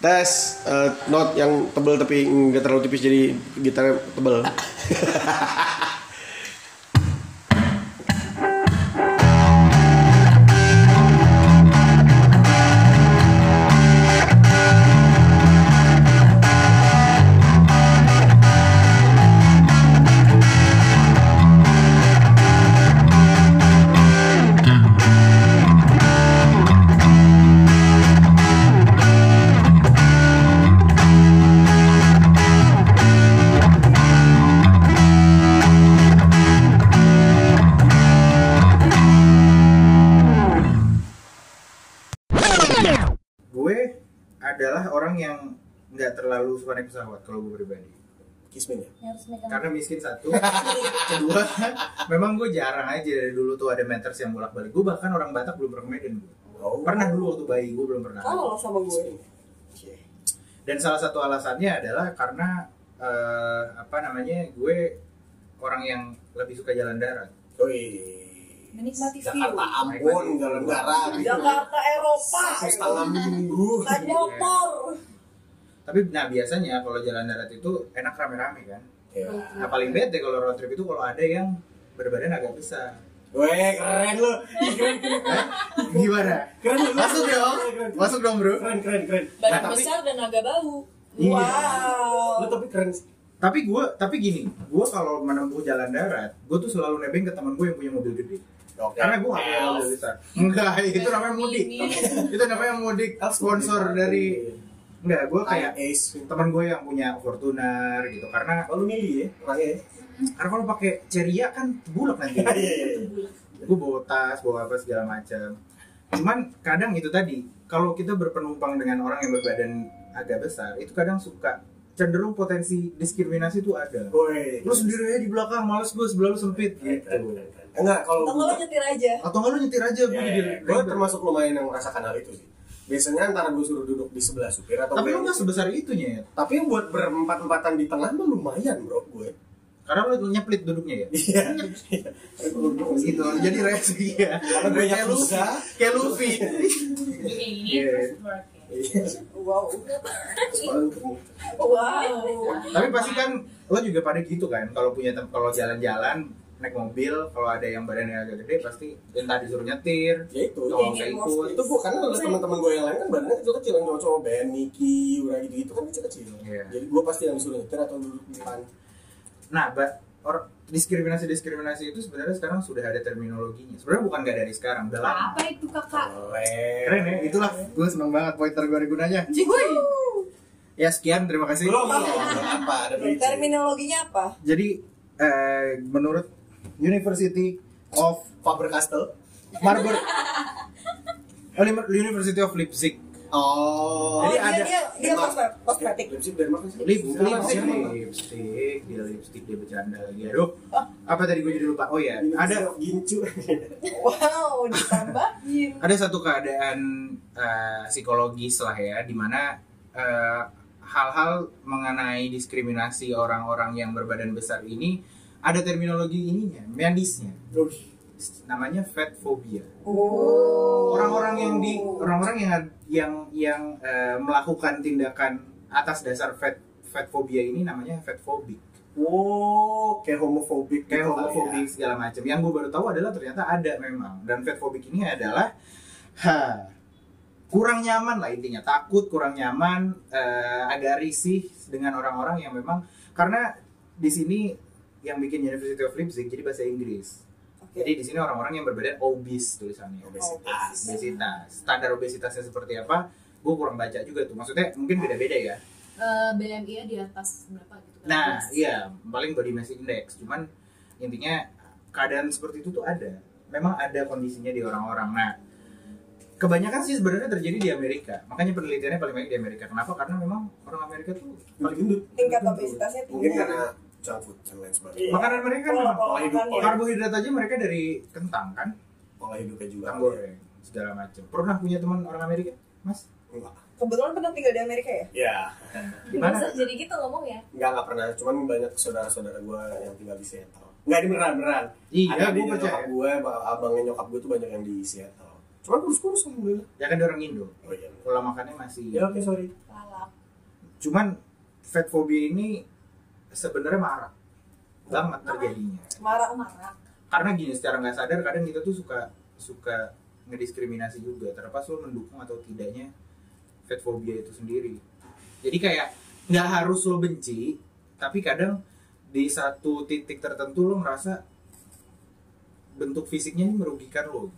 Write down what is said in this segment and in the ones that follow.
Tes eh, note yang tebel tapi nggak terlalu tipis jadi gitar tebel. karena miskin satu kedua memang gue jarang aja dari dulu tuh ada meters yang bolak balik gue bahkan orang Batak belum pernah ke Medan gue Oh. pernah dulu waktu bayi gue belum pernah Kalau sama gue. Oke. dan salah satu alasannya adalah karena eh, apa namanya gue orang yang lebih suka jalan darat Wih. Menikmati view. Jakarta Ambon, jalan darat. Jakarta Eropa. Setengah minggu. Naik motor. tapi nah biasanya kalau jalan darat itu enak rame-rame kan Ya. nah paling bete kalau road trip itu kalau ada yang berbadan agak besar Weh, keren lu. Keren, keren, keren. gimana Keren lu. masuk dong Keren, masuk dong bro Keren, keren, keren. Badan Nah, tapi- besar dan agak bau. Iya. Wow. Lu tapi keren sih. tapi gue tapi gini gue kalau menempuh jalan darat gue tuh selalu nebeng ke teman gue yang punya mobil gede Oke. karena gue gak punya mobil besar enggak itu namanya mudik itu namanya mudik sponsor dari enggak gue kayak Ace. teman gue yang punya Fortuner gitu karena Oh, lu milih ya? Orangnya ya? karena kalau pakai Ceria kan bulak nanti Iya, iya, iya. gue bawa tas bawa apa segala macam cuman kadang itu tadi kalau kita berpenumpang dengan orang yang berbadan agak besar itu kadang suka cenderung potensi diskriminasi itu ada Woi. lu sendiri aja di belakang males gue sebelah lu sempit Keren, gitu. Enggak, kalau Atau lo nyetir aja. atau nggak lu nyetir aja gue jadi gue termasuk lumayan yang merasakan hal itu sih. Biasanya antara gue suruh duduk di sebelah supir atau tapi lu nggak sebesar itunya ya Tapi buat berempat-empatan di tengah mah lumayan bro gue. karena lu nyeplit duduknya ya Iya. Iya. Gitu jadi resi ya Karena gue kayak Luffy kayak Luffy Iya. Iya. Wow. Wow. tapi pasti kan lo juga pada gitu kan kalau punya kalau jalan-jalan naik mobil kalau ada yang badannya agak gede pasti entah disuruh nyetir Ya itu. kalau nggak iya, ikut Itu gue karena teman-teman gue yang lain kan badannya kecil-kecil yang cowok-cowok Ben, Niki, Ura gitu-gitu kan kecil-kecil. Iya. Jadi gue pasti yang disuruh nyetir atau duduk di depan. nah ba- or, diskriminasi diskriminasi itu sebenarnya sekarang sudah ada terminologinya sebenarnya bukan gak dari sekarang udah lama Apa itu kakak? Keren. keren ya itulah gue seneng banget pointer gue ada gunanya ya sekian terima kasih Belum. Apa? Ada. Terminologinya apa? jadi eh, menurut University of Faber Castell. Marburg oh, University of Leipzig Oh. Oh, Jadi dia ada- dia dia kosmet- kosmetik. Lipstick dari mana sih? lipstick Lipstick. lipstick dia lipstick dia bercanda lagi aduh apa tadi gue jadi lupa oh ya ada gincu. Wow, ditambahin. ada satu keadaan eh, psikologis lah ya di mana eh, hal-hal mengenai diskriminasi orang-orang yang berbadan besar ini ada terminologi ininya medisnya namanya fat phobia Oh. orang-orang yang di orang-orang yang yang yang eh, melakukan tindakan atas dasar fat fat phobia ini namanya fat phobic Oh, kayak homofobik. kayak gitu homofobik kali segala macam. Yang gue baru tahu adalah ternyata ada memang. Dan fat phobic ini adalah ha, kurang nyaman lah intinya, takut, kurang nyaman, eh, agak risih dengan orang-orang yang memang karena di sini yang bikin University of Leipzig jadi bahasa Inggris. Oke. Jadi di sini orang-orang yang berbadan obese tulisannya. Obesitas. Obesitas. Standar obesitasnya seperti apa? Gue kurang baca juga tuh. Maksudnya mungkin beda-beda ya. Eh, BMI-nya di atas berapa gitu kan? Nah, iya, paling body mass index. Cuman intinya keadaan seperti itu tuh ada. Memang ada kondisinya di orang-orang. Nah, kebanyakan sih sebenarnya terjadi di Amerika. Makanya penelitiannya paling banyak di Amerika. Kenapa? Karena memang orang Amerika tuh Paling gendut. Tingkat obesitasnya tinggi. Mungkin karena junk food dan lain sebagainya. Iya. makanan mereka kan Pola- pola hidup, makannya. karbohidrat aja mereka dari kentang kan, Pola hidupnya juga. kentang goreng segala macam. Pernah punya teman orang Amerika, Mas? Enggak. Kebetulan pernah tinggal di Amerika ya? Ya, Di mana? Masa jadi gitu ngomong ya? enggak enggak pernah. Cuman banyak saudara-saudara gue yang tinggal di Seattle. Enggak, ini beneran beneran. Iya, Ada gue percaya. nyokap gue, abangnya nyokap gue tuh banyak yang di Seattle. Cuman kurus-kurus alhamdulillah. Ya kan dia orang Indo. Oh iya. Pola makannya masih Ya oke sorry. Lala. cuman fat phobia ini sebenarnya marak banget terjadinya. Marah. marah. Karena gini secara nggak sadar kadang kita tuh suka suka ngediskriminasi juga terlepas lo mendukung atau tidaknya fat phobia itu sendiri. Jadi kayak nggak harus lo benci tapi kadang di satu titik tertentu lo merasa bentuk fisiknya ini merugikan lo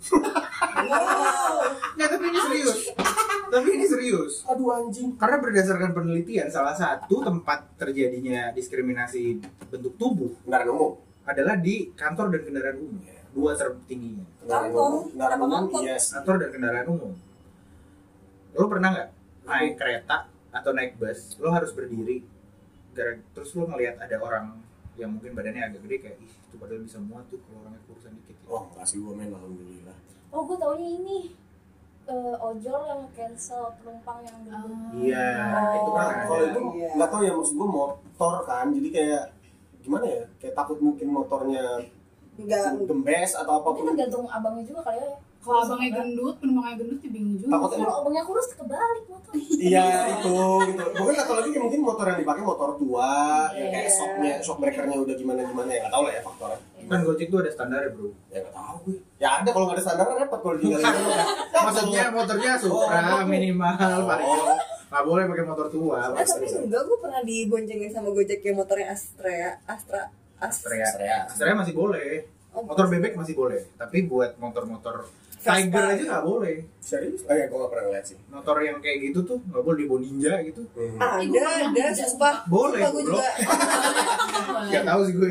nggak tapi ini serius tapi ini serius Aduh anjing. karena berdasarkan penelitian salah satu tempat terjadinya diskriminasi bentuk tubuh Kendaraan umum. adalah di kantor dan kendaraan umum dua tertingginya Kendaraan Kantor. umum. Kendaraan umum. kantor? Yes. kantor dan kendaraan umum lo pernah nggak naik kereta atau naik bus lo harus berdiri terus lo ngelihat ada orang yang mungkin badannya agak gede kayak ih itu padahal bisa muat tuh kalau orangnya kurusan dikit ya. Oh, kasih gue main alhamdulillah. oh gue taunya ini eh, ojol yang cancel penumpang yang dulu iya Oh. itu kan kalau itu nggak tahu ya maksud gue motor kan, jadi kayak gimana ya? Kayak takut mungkin motornya Enggak. gembes atau apa pun. tergantung abangnya juga kali ya Kalau abangnya gendut, penumpangnya gendut ya bingung juga. Takutnya kalau abangnya kurus kebalik motor Iya itu gitu. Mungkin atau lagi mungkin motor yang dipakai motor tua, yang kayak Iya. shocknya, shock breakernya udah gimana gimana ya nggak tahu lah ya faktornya. kan gojek tuh ada standarnya bro Ya nggak tahu gue. Ya ada kalau nggak ada standar repot kalau ditinggalin. maksudnya motornya Supra Oh. minimal Vario nggak boleh pakai motor tua Eh tapi enggak, gue pernah diboncengin sama Gojek yang motornya Astra, Astra, Astra. Astrea Astrea masih boleh Oh, motor bebek masih boleh tapi buat motor-motor. Tiger aja nggak boleh Serius? Oh ya gue nggak pernah ngeliat sih. motor yang kayak gitu tuh nggak boleh di Bo ninja gitu Hmm. Ada, ada, sumpah. Boleh, Sumpah gue juga. nggak tahu sih gue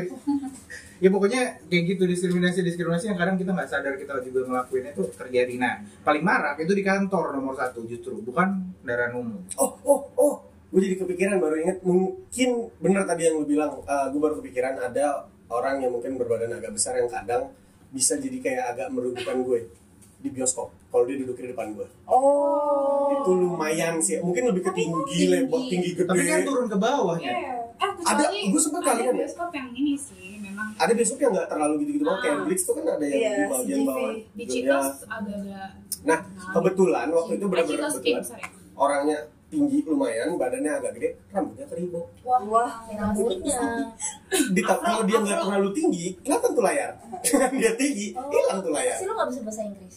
ya pokoknya kayak gitu diskriminasi diskriminasi yang kadang kita nggak sadar kita juga ngelakuin itu terjadi nah paling marak itu di kantor nomor satu justru bukan kendaraan umum Oh, oh, oh. Gue jadi kepikiran baru inget mungkin bener tadi yang lu bilang. gue baru kepikiran ada orang yang mungkin berbadan agak besar yang kadang bisa jadi kayak agak merugikan gue di bioskop kalau dia duduk di depan gue. Oh. Itu lumayan sih. Mungkin lebih ke tinggi, lebar, tinggi? tinggi gede. tapi kan turun ke bawahnya Iya. Eh, kecuali Ada- gua sempet kali ada kan ya? bioskop yang ini sih, memang Ada bioskop yang nggak terlalu gitu-gitu banget. Kayak Ah. Blitz tuh kan ada yang Iya, di bagian CGV. bawah. di Ya. Citos agak-agak Nah, kebetulan waktu itu benar-benar kebetulan sorry. orangnya tinggi lumayan, badannya agak gede, rambutnya keribuk. Wah, rambutnya Di kalau dia nggak terlalu tinggi, kelihatan tuh layar. dia tinggi, hilang tuh layar. sih lo nggak bisa bahasa Inggris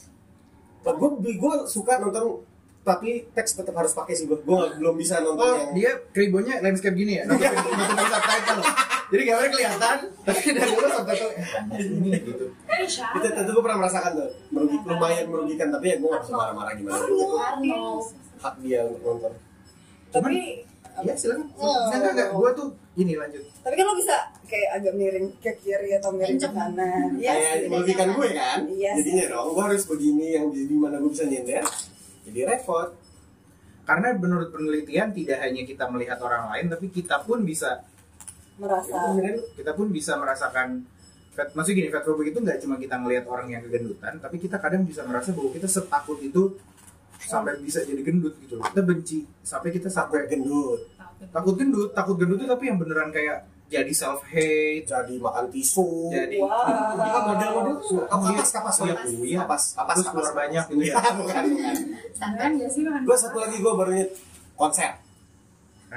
Gue gue suka nonton tapi teks tetap harus pakai sih gue. Gue belum bisa nonton Oh, yang dia kribonya landscape gini ya? Nutupin subtitle. Jadi gambarnya kelihatan, tapi dari dulu ini gitu. Eh, siapa? itu tentu gue pernah merasakan tuh merugi, lumayan merugikan tapi ya gue gak bisa marah-marah gimana hak dia untuk nonton Tapi Iya silakan. Oh. Enggak gua tuh ini lanjut. tapi kan lo bisa kayak agak miring ke kiri atau miring ke kanan. Iya kayak merugikan gue kan Iya jadinya dong gue harus begini yang di di mana gue bisa nyender jadi repot Karena menurut penelitian tidak hanya kita melihat orang lain, tapi kita pun bisa Merasa. kita pun bisa merasakan fat, maksudnya gini, fat phobia itu nggak cuma kita ngelihat orang yang kegendutan, tapi kita kadang bisa merasa bahwa kita setakut itu sampai bisa jadi gendut gitu loh. Kita benci sampai kita sampai gendut takut gendut, takut gendut itu tapi yang beneran kayak jadi self hate, jadi makan tisu jadi Wah. apa model-model tuh kapas kapas Iya, kapas iya. kapas kapas keluar banyak gitu ya. bukan bukan sih gue satu lagi gue baru inget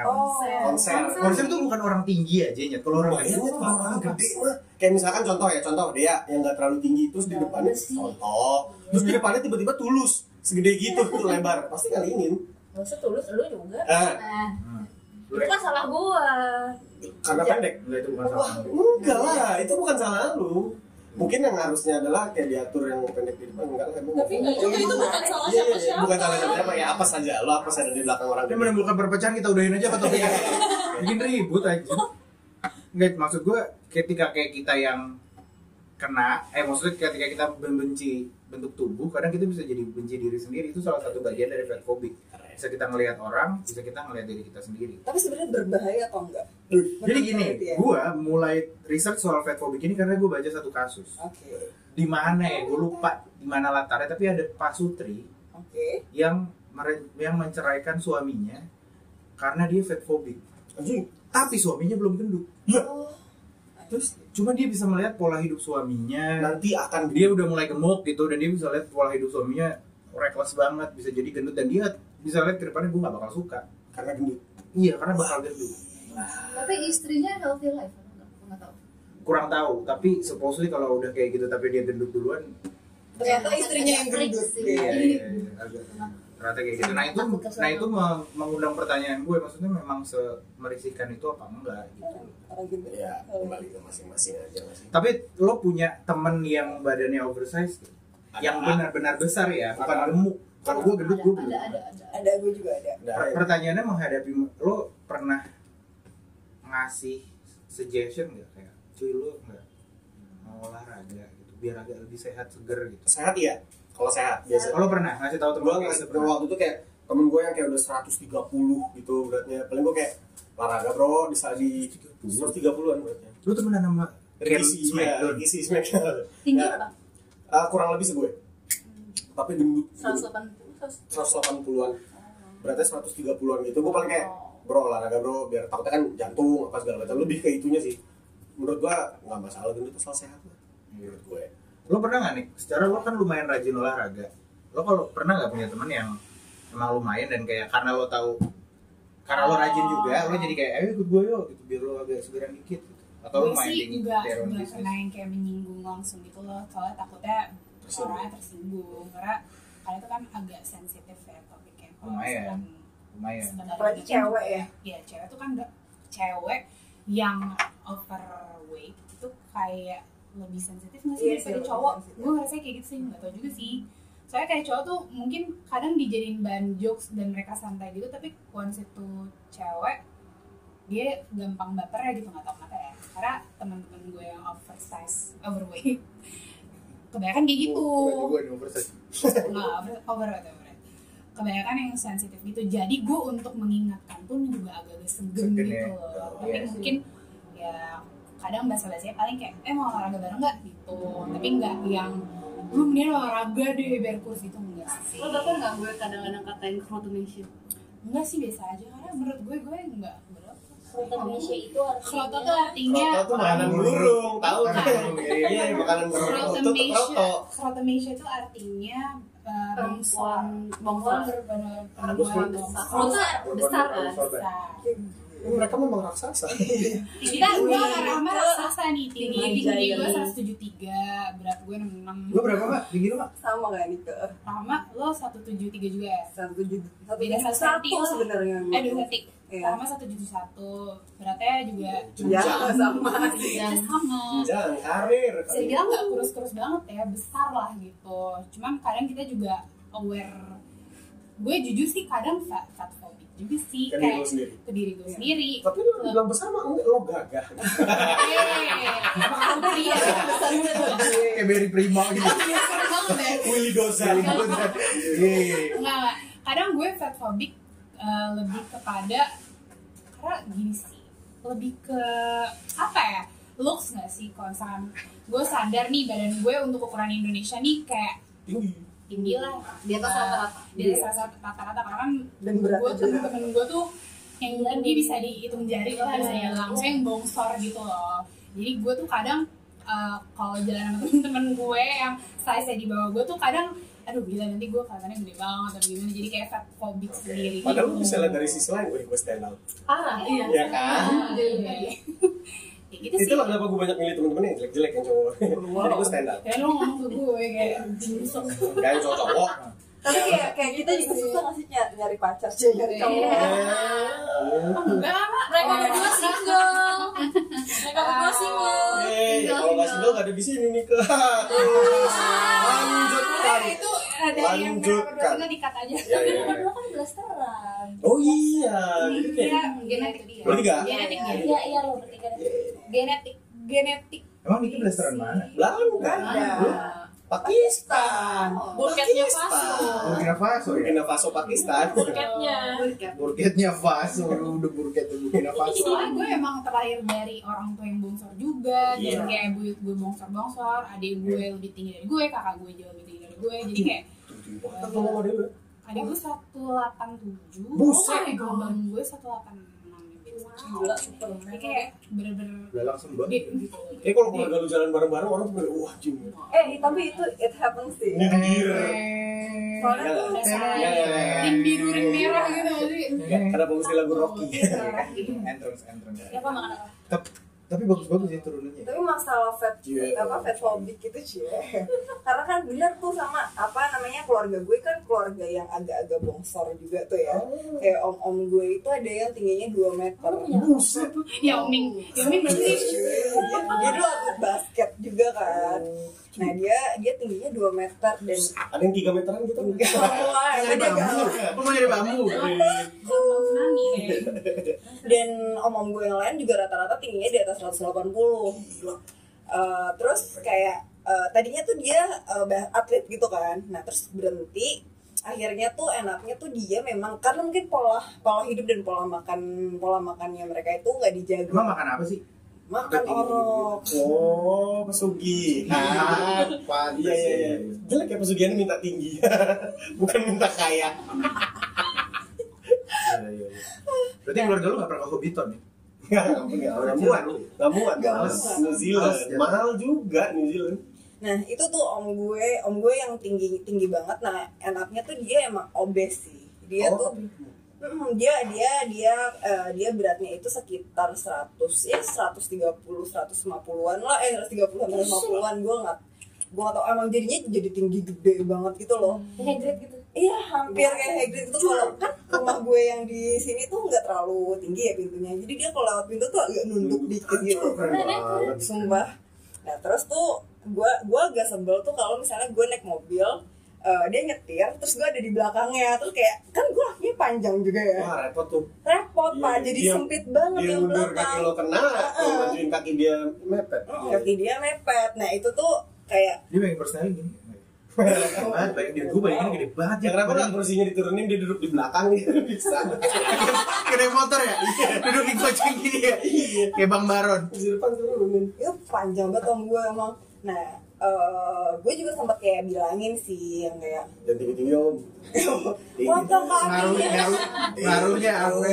konser Oh. konser Konser tuh bukan orang tinggi aja ya, kalau orang Lumayan lain tuh orang gede mah. Kayak misalkan contoh ya, contoh dia yang nggak terlalu tinggi terus di depannya contoh, terus di depannya tiba-tiba tulus segede gitu tuh lebar, pasti ngalingin. nggak usah tulus lu juga Eh, nah itu kan salah gua karena pendek. Enggak itu bukan salah. Enggak lah, itu bukan salah lu. Mungkin yang harusnya adalah kayak diatur yang pendek di depan enggak lah. tapi nggak nggak juga itu bukan salah Iya, iya, siapa iya. siapa bukan salah siapa ya apa saja lo apa saja di belakang orang Ini gede. menimbulkan perpecahan kita udahin aja apa topiknya. Bikin ribut aja. Enggak, maksud gue ketika kayak kita yang kena, eh maksudnya ketika kita membenci bentuk tubuh, kadang kita bisa jadi benci diri sendiri. Itu salah satu bagian dari fat phobic. Bisa kita ngelihat orang, bisa kita ngelihat diri kita sendiri. Tapi sebenarnya berbahaya atau enggak? Jadi gini, Menurut ya? gue mulai research soal fat phobic ini karena gue baca satu kasus. Oke. Di mana ya? Gue lupa di mana latarnya, tapi ada Pak Sutri Oke. yang yang menceraikan suaminya karena dia fat phobic. Anjing. Tapi suaminya belum gendut. Oh. Terus cuma dia bisa melihat pola hidup suaminya. Nanti akan Dia udah mulai gemuk gitu dan dia bisa lihat pola hidup suaminya reckless banget, bisa jadi gendut dan dia bisa lihat ke depannya gue gak bakal suka. karena gendut. iya karena bakal gendut. Tapi istrinya healthy life. Enggak, enggak tahu. kurang tahu tapi supposedly kalau udah kayak gitu tapi dia gendut duluan ternyata istrinya yang gendut. Sih. iya iya, iya, ternyata kayak gitu. Nah itu nah itu mengundang pertanyaan gue maksudnya memang semerisikan itu apa enggak gitu. Ya kembali ke masing-masing aja masih tapi lo punya temen yang badannya oversize yang benar-benar besar ya bukan gemuk kalau gue gendut gue ada, belum ada, ada. ada gue juga ada. Per- pertanyaannya menghadapi lo pernah ngasih suggestion nggak? Kayak cuy lo nggak mau olahraga gitu biar agak lebih sehat seger gitu. Sehat iya. Kalau sehat biasa. Kalau pernah? Ngasih tahu temen gue lo ngasih waktu itu kayak temen gue yang kayak udah 130 gitu beratnya. Paling gue kayak olahraga bro di di 130-an beratnya. Lu temenan sama Ken Ricky iya Smackdown? Ricky Smackdown. Tinggi Ya, apa? ah, kurang lebih segue tapi gendut. 180. 180-an beratnya 130-an gitu. Gue paling kayak bro olahraga bro biar takutnya kan jantung apa segala macam. Lebih ke itunya sih. Menurut gue nggak masalah gendut asal sehat lah menurut gue lo pernah nggak nih? Secara lo kan lumayan rajin olahraga. Lo kalau pernah nggak punya temen yang emang lumayan dan kayak karena lo tahu karena lo rajin juga lo jadi kayak ayo ikut gue yuk gitu biar lo agak segeran dikit gitu. atau lo gue main sih di nggak their own nggak business? pernah yang kayak menyinggung langsung gitu loh. Soalnya takutnya orangnya tersinggung. Karena karena itu kan agak sensitif ya topiknya Kalau Lumayan. lumayan sebenarnya apalagi cewek ya Iya cewek tuh kan udah cewek yang overweight itu kayak lebih sensitif nggak sih Iya daripada cowok? sensitif. Gue ngerasa kayak gitu sih nggak tau juga sih. Soalnya kayak cowok tuh mungkin kadang dijadiin bahan jokes dan mereka santai gitu, tapi once itu cewek dia gampang baper ya gitu nggak tau kenapa ya. Karena teman-teman gue yang oversize, overweight, kebanyakan kayak gitu. Gue di oversize nggak over over overweight. kebanyakan yang sensitif gitu. Jadi gue untuk mengingatkan pun juga agak-agak segen gitu ya. loh. Oh, tapi iya sih. mungkin ya kadang bahasa bahasanya paling kayak eh mau olahraga bareng nggak? Gitu. Tapi nggak yang lu mendingan olahraga deh biar kurus. Gitu enggak sih. Lo nggak gue kadang-kadang katain krotomesia? enggak sih biasa aja. Karena menurut gue gue enggak berapa Krotomesia itu kroto tuh artinya artinya Kroto tuh makanan burung, tahu kan? Iya, makanan burung. Itu tuh Krotomesia, kroto. krotomesia itu artinya Bongkol. benar Harus perempuan. Kroto besar kan? besar. Mereka memang raksasa. kita gue sama raksasa nih. Tinggi Tinggi tinggi giant. gue 173 berat gue 66 lo berapa pak tinggi lo pak sama gak nih ke Rahma lo 173 juga ya? Satu tujuh satu Beda tujuh satu satu sebenarnya eh dua detik Iya. Rahma 171 beratnya juga ya sama sih ya sama Jangan karir. bisa dibilang nggak kurus-kurus banget ya besar lah gitu cuman kadang kita juga aware gue jujur sih kadang fat, fat phobic juga sih Ke diri kayak sendiri. ke diri gue sendiri Tapi lu bilang besar mah lo gagah. Eh, iya. kayak Berry Prima gitu banget ya. Willy. Iya. Enggak, enggak. Kadang gue fat phobic eh, lebih kepada karena gini sih, lebih ke apa ya? Looks gak sih? Kalau misalkan gue sadar nih badan gue untuk ukuran Indonesia nih kayak Tinggi. lah Di atas Eh, rata-rata. di atas rata- rata-rata karena kan Dan gue temen-temen gue tuh yang tinggi bisa dihitung jari lah bisa Iya. hilang saya yang bongsor gitu loh jadi gue tuh kadang eh, kalau jalan sama temen-temen gue yang size di bawah gue tuh kadang aduh gila nanti gue kelihatannya gede banget atau gimana jadi kayak fat phobic sendiri Padahal lu gitu. bisa lihat dari sisi lain, gue gue stand out. Parah, iya. Iya kan? Iya, iya. ya gitu sih Itulah kenapa gue banyak milih temen-temen yang jelek-jelek yang cowok. Jadi gue stand out. kayak lo ngomong ke gue kayak busuk Gak yang cowok-cowok. Tapi kayak kayak kita juga suka nggak sih nyari, nyari pacar sih nyari Iya. cowok enggak lah Mereka berdua single. Mereka berdua single. Yeay, kalau nggak single gak ada di sini nih ke. Terus lanjutkan. itu ada yang Lanjutkan. dikat aja berdua kan blasteran Oh iya, gitu ya. Iya, genetik dia. Bertiga? Genetik dia. iya iya lo bertiga Genetik, genetik. emang itu blasteran mana Belanda. Pakistan. Burketnya Faso. Burkina Faso ya Burkina Faso Pakistan. Burketnya. Burketnya Faso udah burket Burkina Faso Soalnya gue emang terlahir dari orang tua yang bongsor juga, Iya. jadi kayak ibu gue bongsor-bongsor, adik gue lebih tinggi dari gue, kakak gue jauh lebih tinggi dari gue, jadi kayak ngomong sama dia. adik gue 187, Buset. oh, abang gue 186 gitu. Gila super Ini kayak bener-bener Udah langsung banget. gitu. Eh kalau keluarga lu jalan bareng-bareng orang tuh wah cing. eh tapi itu it happens sih Nyindir. soalnya tuh tim biru ring merah gitu nggak sih. Kenapa mesti lagu Rocky? Entrance entrance. Ya apa makan apa? Tapi tapi bagus-bagus ya turunannya. tapi masalah fat Iya. apa fat phobic itu sih karena kan bener tuh sama apa namanya keluarga gue kan keluarga yang agak-agak bongsor juga tuh ya kayak om om gue itu ada yang tingginya 2 meter Buset. Yao Ming, Yao Ming berarti dia, dia dulu atlet basket juga kan. Nah dia dia tingginya 2 meter dan Ada yang 3 meteran gitu? Nyari dia bambu. mau nyari bambu? kayaknya. dan om-om gue yang lain juga rata-rata tingginya di atas 180 Eh, terus kayak eh, tadinya tuh dia bah- atlet gitu kan. Nah terus berhenti. Akhirnya tuh enaknya tuh dia memang karena mungkin pola pola hidup dan pola makan pola makannya mereka itu nggak dijaga. Emang makan apa sih? Makan orok Oh, pesugi. Ah, pantes Iya iya iya. ya. Jelek ya pesugihan minta tinggi. Bukan minta kaya. Iya, iya, iya. Berarti keluarga lu gak pernah ke Hobbiton nih? Enggak, enggak, enggak muat. Enggak muat. New Zealand. Males, Mahal juga New Zealand. nah itu tuh om gue om gue yang tinggi tinggi banget nah enaknya tuh dia emang obes sih dia Oh. tuh Mm, dia dia dia eh, dia beratnya itu sekitar 100 ya 130 150-an lah. Eh 130 sampai 50-an gue nggak gue nggak tau emang jadinya jadi tinggi gede banget gitu loh. Hagrid gitu. iya hampir kayak Hagrid itu kalau kan rumah gue yang di sini tuh nggak terlalu tinggi ya pintunya. Jadi dia kalau lewat pintu tuh agak nunduk dikit gitu. Keren banget. sumpah. Nah terus tuh gue gue agak sebel tuh kalau misalnya gue naik mobil eh, dia nyetir terus gue ada di belakangnya terus kayak kan gue kakinya panjang juga ya Wah, repot tuh. repot Iya, pak jadi dia- sempit banget Dia yang mundur kaki belakang lo kena, lo majuin kaki dia mepet. Mm, kaki dia mepet nah itu tuh kayak Dia pengen personalin gini. Banget, bayang dia gue bayangin gede banget Ya kenapa nggak kursinya diturunin dia duduk di belakang gitu bisa. Gede motor ya? Duduk di goceng gini ya? Kayak Bang Baron. Di depan turunin. itu panjang banget om gue emang nah eh, gue juga sempat kayak bilangin sih yang kayak Dan tinggi-tinggi om. potong Ngaruhnya, kakinya ngaruh, ngaruhnya apa?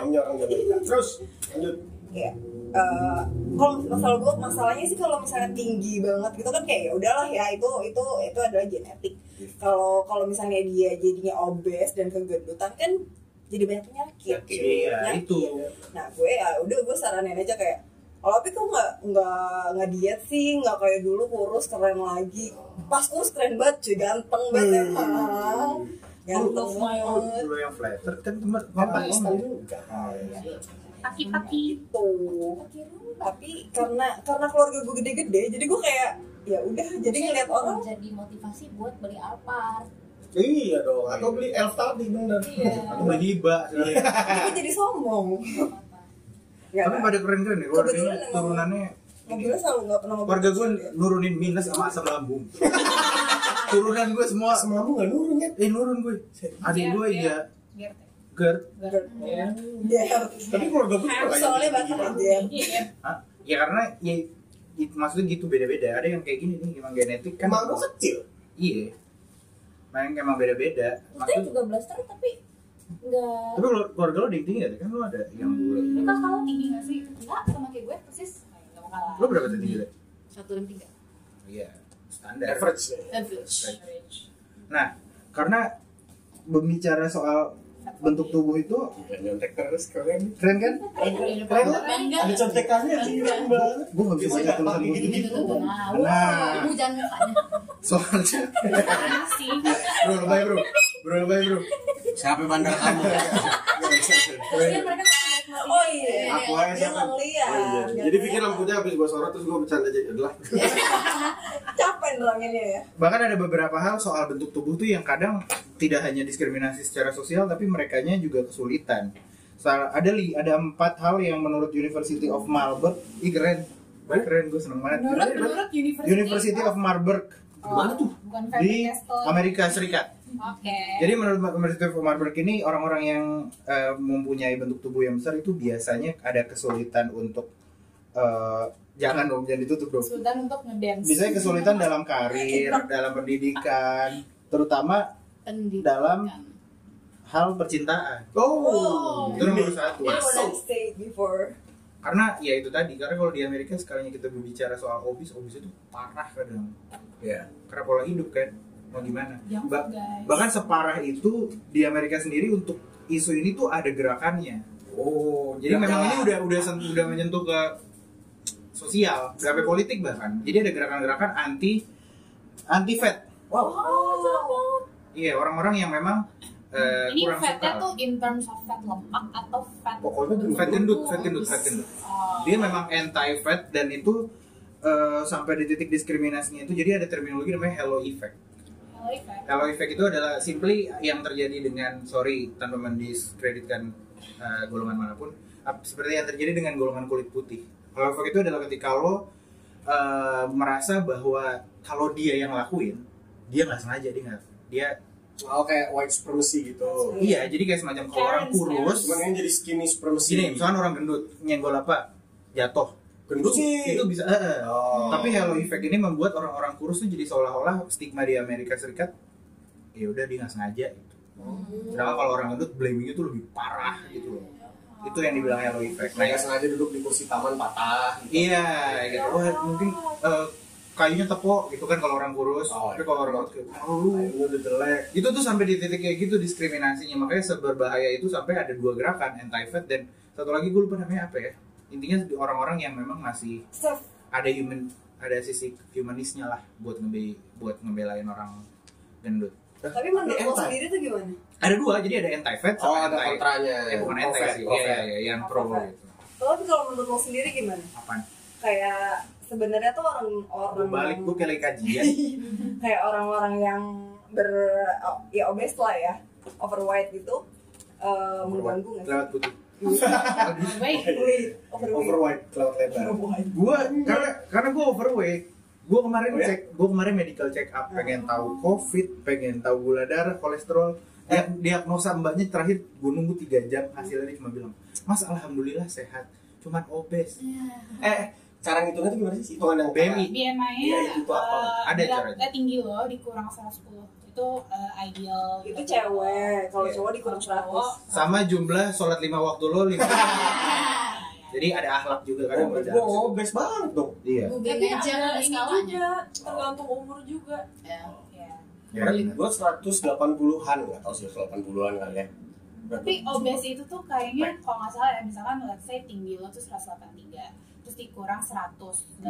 Omnya orang Amerika. Terus lanjut. kayak eh, kalau masalah gue masalahnya sih kalau misalnya tinggi banget gitu kan kayak ya udahlah ya itu itu itu adalah genetik kalau kalau misalnya dia jadinya obes dan kegendutan kan jadi banyak penyakit Iya, Penyakit. itu. nah gue ya udah gue saranin aja kayak kalau tapi kok nggak nggak nggak diet sih nggak kayak dulu kurus keren lagi pas kurus keren banget cuy ganteng banget emang ganteng banget lu yang flatter kan teman Apa juga. Paki-paki. gitu tapi karena karena keluarga gue gede-gede jadi gue kayak ya udah jadi ngeliat orang jadi motivasi buat beli Alphard. Iya dong. Atau beli elf tadi bener. Iya. Aku beli hibah. Iya. jadi sombong Nggak, Tapi pada keren keren nih keluarganya Kebetulan emang- turunannya. mobilnya selalu nggak pernah mobil Keluarga gue ya. nurunin minus sama asam lambung. Turunan gue semua Semua kamu nggak nurun ya? eh nurun gue. Adik gue iya Gert. GERD. Iya. Dia Tapi keluarga gue juga kayak soalnya gitu. aja Iya. Hah? Ya karena ya i- maksudnya gitu beda-beda. Ada yang kayak gini nih emang genetik kan. Emang gue kecil. Iya. Memang emang beda-beda. Maksudnya Maksud, juga blaster tapi enggak tapi kalau keluarga lo tinggi gak? Kan lo ada yang bule. Ini kan kalau tinggi nggak sih? Enggak, sama kayak gue persis. Nah, Nggak mau kalah. Lo berapa tinggi Le? satu dan tiga. Iya. Standar. Average. ya. Average. Nah, karena berbicara soal bentuk tubuh itu nyontek terus keren. keren kan? Keren Bangga. Ada contekannya sih keren banget. Gue gak bisa baca tulisan gue Gitu gitu. Nah, jangan mukanya. Soalnya, sih. bro lebay bro, bro lebay bro. Siapa bandar kamu? Oh iya Aku aja dia siapa? nggak ngeliat Oh, iya. Jadi pikir lampunya habis gua sorot terus gua bercanda aja adalah. capek neranginnya ya Bahkan ada beberapa hal soal bentuk tubuh tuh yang kadang tidak hanya diskriminasi secara sosial, tapi merekanya juga kesulitan. Ada li, ada empat hal yang menurut University of Marburg, ih keren, keren gue seneng banget. Menurut menurut University, University of Marburg tuh? Bukan di. Amerika Serikat. Oke. Jadi menurut University of Marburg ini orang-orang yang eh, mempunyai bentuk tubuh yang besar itu biasanya ada kesulitan untuk eh, jangan dong jangan ditutup dong. Kesulitan untuk ngedance. Biasanya kesulitan dalam karir, dalam pendidikan, terutama Pendidikan. dalam hal percintaan. Oh, Itu nomor satu. Before. Karena ya itu tadi, karena kalau di Amerika sekalinya kita berbicara soal obes, obes itu parah kadang. Ya, karena pola hidup kan, mau gimana? Junk Ba- guys. bahkan separah itu di Amerika sendiri untuk isu ini tuh ada gerakannya. Oh, Jadi memang ini udah udah udah menyentuh ke sosial, sampai politik bahkan. Jadi ada gerakan-gerakan anti anti fat. Oh, Iya orang-orang yang memang eh, Ini kurang fatnya suka. tuh in terms of fat lemak atau fat Pokoknya gendut. fat gendut, fat gendut, fat gendut. Oh. Dia memang anti fat dan itu eh, sampai di titik diskriminasinya itu jadi ada terminologi namanya hello effect. Hello, fat. Hello effect itu adalah simply yang terjadi dengan sorry tanpa mendiskreditkan eh, golongan mana pun ap- seperti yang terjadi dengan golongan kulit putih. Hello effect itu adalah ketika lo eh, merasa bahwa kalau dia yang lakuin dia nggak sengaja dia nggak dia Oh, kayak white supremacy gitu. iya jadi kayak semacam kalau orang kurus Cuman yang jadi skinny supremacy. gini misalnya orang gendut nyenggol apa jatuh gendut sih. itu bisa. Oh. tapi hello effect ini membuat orang-orang kurus tuh jadi seolah-olah stigma di Amerika Serikat ya udah dia nggak sengaja gitu. Sedangkan kalau orang gendut blamingnya tuh lebih parah gitu loh. Itu yang dibilang hello effect. Nah, Kayak sengaja duduk di kursi taman patah. Gitu. iya gitu. Wah, mungkin eh, kayunya tepok gitu kan kalau orang kurus. Oh, tapi kalau orang kurus kayak, oh, lu udah jelek. itu tuh sampai di titik kayak gitu diskriminasinya makanya seberbahaya itu sampai ada dua gerakan anti fat dan satu lagi gue lupa namanya apa ya intinya orang-orang yang memang masih Self. ada human ada sisi humanisnya lah buat ngebe buat ngebelain orang gendut Tapi menurut lo sendiri tuh gimana? ada dua jadi ada anti fat Oh, sama ada anti kontranya. eh bukan anti sih iya, iya, yang pro gitu Tapi kalau menurut lo sendiri gimana? apaan Kayak sebenarnya tuh gue orang-orang balik gue kayak lagi kajian kayak orang-orang yang ber oh, ya obes lah ya overweight gitu eh, mengganggu nggak sih? lewat putih. Overweight, overweight. Overweight, cloud lebar. Gue karena karena gue overweight gue kemarin Oh, ya? cek gue kemarin medical check up pengen tahu covid pengen tahu gula darah kolesterol Dia, diagnosa mbaknya terakhir gue nunggu tiga jam hasilnya dia cuma bilang mas alhamdulillah sehat cuman obes Eh, cara ngitungnya tuh gimana sih? Hitungan yang BMI. BMI-nya Iya, itu apa? eh, Ada eh, tinggi loh dikurang 110 itu eh, ideal Itu gitu. cewek, kalau Iya. cowok dikurang 100. sama jumlah sholat lima waktu lo lima jadi ada akhlak juga kan Oh, gue obes banget dong. iya Tapi aja ada ini juga tergantung umur juga. ya. ya, Gue 180-an, nggak tahu sih 180-an kali ya. tapi obes itu tuh kayaknya kalau nggak salah ya misalkan let's say tinggi lo tuh 183 terus dikurang 183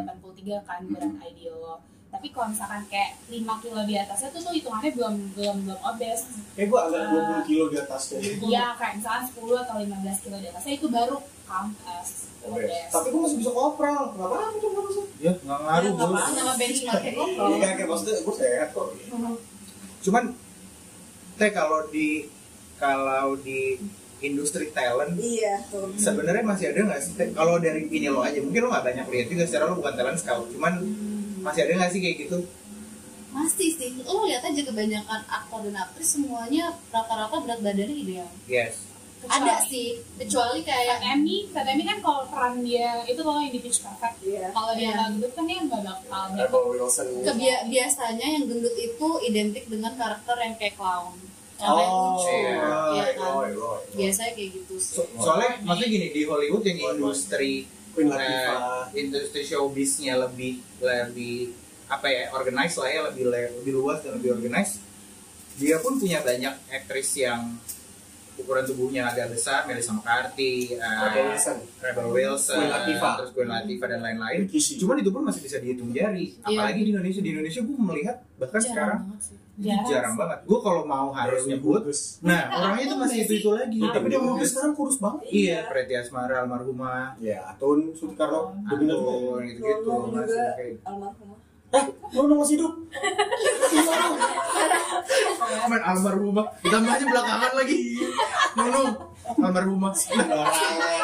kan berat ideal lo tapi kalau misalkan kayak 5 kilo di atasnya tuh tuh hitungannya belum belum belum obes Kayak gue agak 20 kilo di atasnya. Iya, kayak misalkan 10 atau 15 kilo di atasnya itu baru count as Obes. Tapi gue masih bisa kopral. Nggak apa-apa tuh nggak bisa. ya nggak ngaruh Nggak bos apa nama benchmarknya itu. Iya, kayak maksudnya gue sehat kok. cuman teh kalau di kalau di industri talent Iya, tuh. sebenarnya masih ada nggak sih kalau dari ini lo aja mungkin lo nggak banyak lihat juga secara lo bukan talent scout cuman masih ada nggak sih kayak gitu Masih sih, lo lihat aja kebanyakan aktor dan aktris semuanya rata-rata berat badannya ideal. yes Ada sih, kecuali kayak Amy, Fat Amy kan kalau peran dia itu kalau yang di Pitch Perfect. Iya. Kalau dia Iya. nggak gendut kan dia nggak bakal kebia- biasanya yang gendut itu identik dengan karakter yang kayak clown. Yang Oh, lucu. iya. Iya kan? Roy, Roy. Biasanya kayak gitu sih. So- soalnya maksudnya gini di Hollywood yang industri Queen eh, Latifah. industri showbiznya lebih lebih apa ya organized lah ya lebih le- lebih luas dan lebih organized dia pun punya banyak aktris yang ukuran tubuhnya agak besar Melissa McCarthy eh, Rebel Wilson. Rebel Wilson Queen Latifah. terus Queen Latifah dan lain-lain cuman itu pun masih bisa dihitung jari Iya. apalagi di Indonesia di Indonesia gue melihat bahkan sekarang sih. Ini jarang banget. Gue kalau mau harus nyebut nah orangnya itu masih itu itu lagi. Tapi dia mau sekarang kurus banget. iya Preti Asmara almarhumah. Ya, Atun, juga. Atun gitu-gitu masih kayak almarhumah. Eh, lu masih hidup? Main almarhumah. Ditambahnya belakangan lagi. Nunung almarhumah.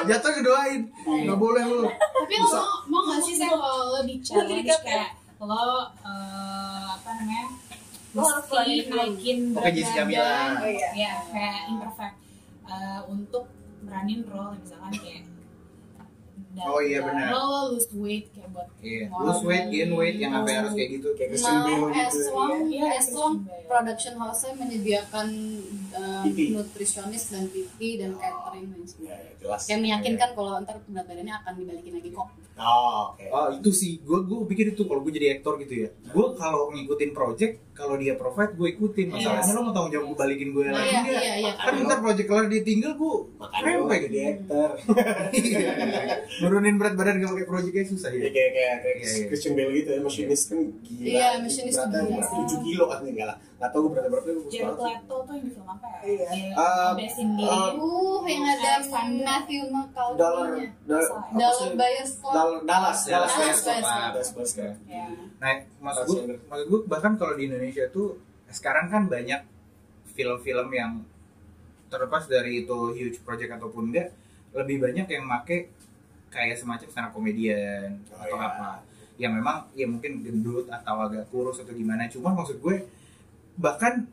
Jatuh kedoain nggak boleh lu. Tapi lo mau, mau gak sih kalau lo di challenge kayak lo eh, apa namanya Harus mesti naikin berat badan, Mila. Oh, iya. ya kayak imperfect Eh, untuk beranin role misalkan kayak dan Oh, iya, benar. lo lose weight kayak buat Iya, ngorok lose weight, gain weight yang sampai Oh. harus kayak gitu. kayak Nah, Bale as gitu long, Iya, as long Christian Bale. production house-nya menyediakan uh, PP. nutritionist dan PP dan catering dan ya, sebagainya. ya, jelas Kayak meyakinkan kalau ntar berat badannya akan dibalikin lagi kok. oh, oke Oh itu sih, gue gue pikir itu kalau gue jadi aktor gitu ya. Gue kalau ngikutin project, kalau dia provide gue ikutin. Masalahnya Yes. lo mau tanggung jawab gue balikin gue Nah, lagi iya, nggak? iya, iya. Kan ntar project kelar dia tinggal gue makanya lo rempe jadi gitu. aktor Nurunin berat badan gak pakai projectnya susah ya ya. kayak kayak, kayak Iya, iya. Christian Bale gitu ya machinis kan gila Iya, tuh gila. berat 7 kilo kan enggak lah nggak tahu gue beratnya berapa gue Jared Leto tuh yang di film apa ya? Iya. Uh, besin diri. uh, Uh, yang ada. Matthew McConaughey. dollar Dollar? Buyers Club. Dal- Dallas Dallas Dallas Buyers Club. Dallas Buyers Club Ya. Nah, maksud gue, maksud gue bahkan kalau di Indonesia tuh sekarang kan banyak film-film yang terlepas dari itu huge project ataupun enggak, lebih banyak yang make kayak semacam stand up komedian Oh, atau iya. apa yang memang ya mungkin gendut atau agak kurus atau gimana cuma maksud gue bahkan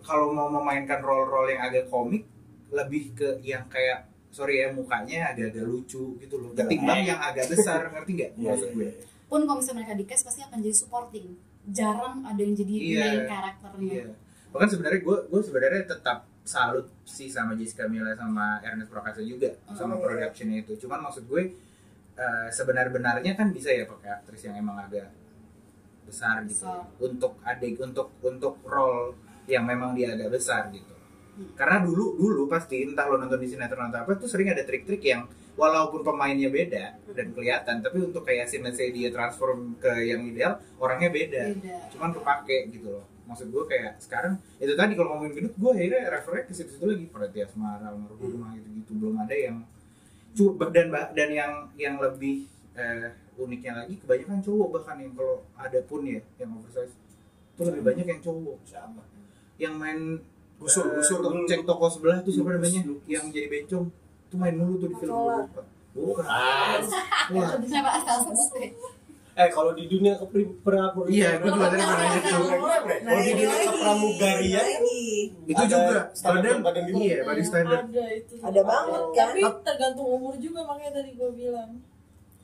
kalau mau memainkan role-role yang agak komik lebih ke yang kayak sorry ya mukanya agak-agak lucu gitu loh ketimbang yang agak besar ngerti nggak Iya, maksud iya, gue iya. Pun kalau misalnya mereka di cast pasti akan jadi supporting. Jarang ada yang jadi Iya. main karakternya. Iya. Bahkan sebenarnya gue gue sebenarnya tetap salut sih sama Jessica Mila sama Ernest Prakasa juga sama Oh, iya. productionnya itu. Cuman maksud gue eh, sebenar-benarnya kan bisa ya pakai aktris yang emang agak besar gitu Besar. untuk adik untuk untuk role yang memang dia agak besar gitu. Hmm. Karena dulu dulu pasti entah lo nonton di sinetron atau apa tuh sering ada trik-trik yang walaupun pemainnya beda dan kelihatan tapi untuk kayak scene dia transform ke yang ideal orangnya beda Beda. cuman kepake gitu loh maksud gue kayak sekarang itu tadi kalau ngomongin gendut gue akhirnya refernya ke situ lagi. Prati Asmara Almarhumah gitu gitu belum ada yang dan dan yang yang lebih eh, uniknya lagi kebanyakan cowok bahkan yang kalau ada pun ya yang oversize itu lebih banyak yang cowok. Siapa yang main Gusur, eh, gusur to- dulu. cek toko sebelah tuh siapa namanya? yang jadi bencong. Itu main mulu tuh di film bukan. Ah. Wah. Eh kalau di dunia kepri- pramugarian Iya, gue juga tadi mau nanya itu. kalau di dunia kepramugarian lagi. itu juga standar badan gitu? iya badan standar ada itu Ada banget kan. tapi tergantung umur juga makanya tadi gue bilang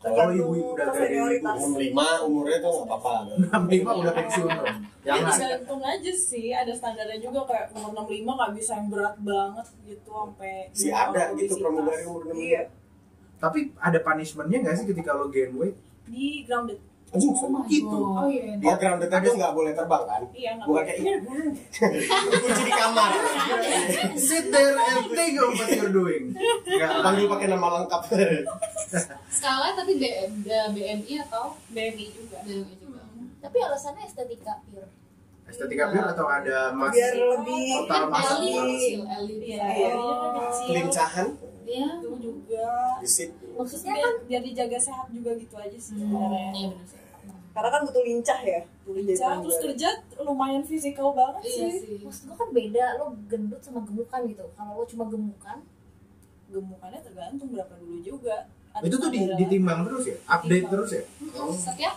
kalau ibu udah dari senioritas. umur lima umurnya tuh nggak apa-apa enam lima udah pensiun dong ya jangan tergantung aja sih ada standarnya juga kayak umur 65 nggak bisa yang berat banget gitu sampai sih ada gitu pramugari umur enam Iya. tapi ada punishmentnya nggak sih ketika lo gain weight di grounded Anjing, Oh gitu. Oh iya. Oh, grounded aja nggak boleh terbang kan? iya nggak Bukan boleh. kayak iya kan? Kunci di kamar. sit there and think of what you're doing nggak Panggil pakai nama lengkap. Skala tapi BMI atau BMI juga BMI juga. Tapi alasannya estetika pure. estetika pure atau ada mas Biar lebih total Kan kecil, Eli besar. airnya kan kecil Kelincahan Iya. itu juga disit. Maksudnya biar, kan biar dijaga sehat juga gitu aja sih Hmm, sebenarnya. Iya benar sih. Karena kan butuh lincah ya. lincah terus kerja lumayan fisikal banget Iya sih. sih. maksud gua kan beda lo gendut sama gemukan gitu. Kalau lo cuma gemukan, gemukannya tergantung berapa dulu juga. Ada itu tuh di- ditimbang terus ya? Update terus ya? Setiap?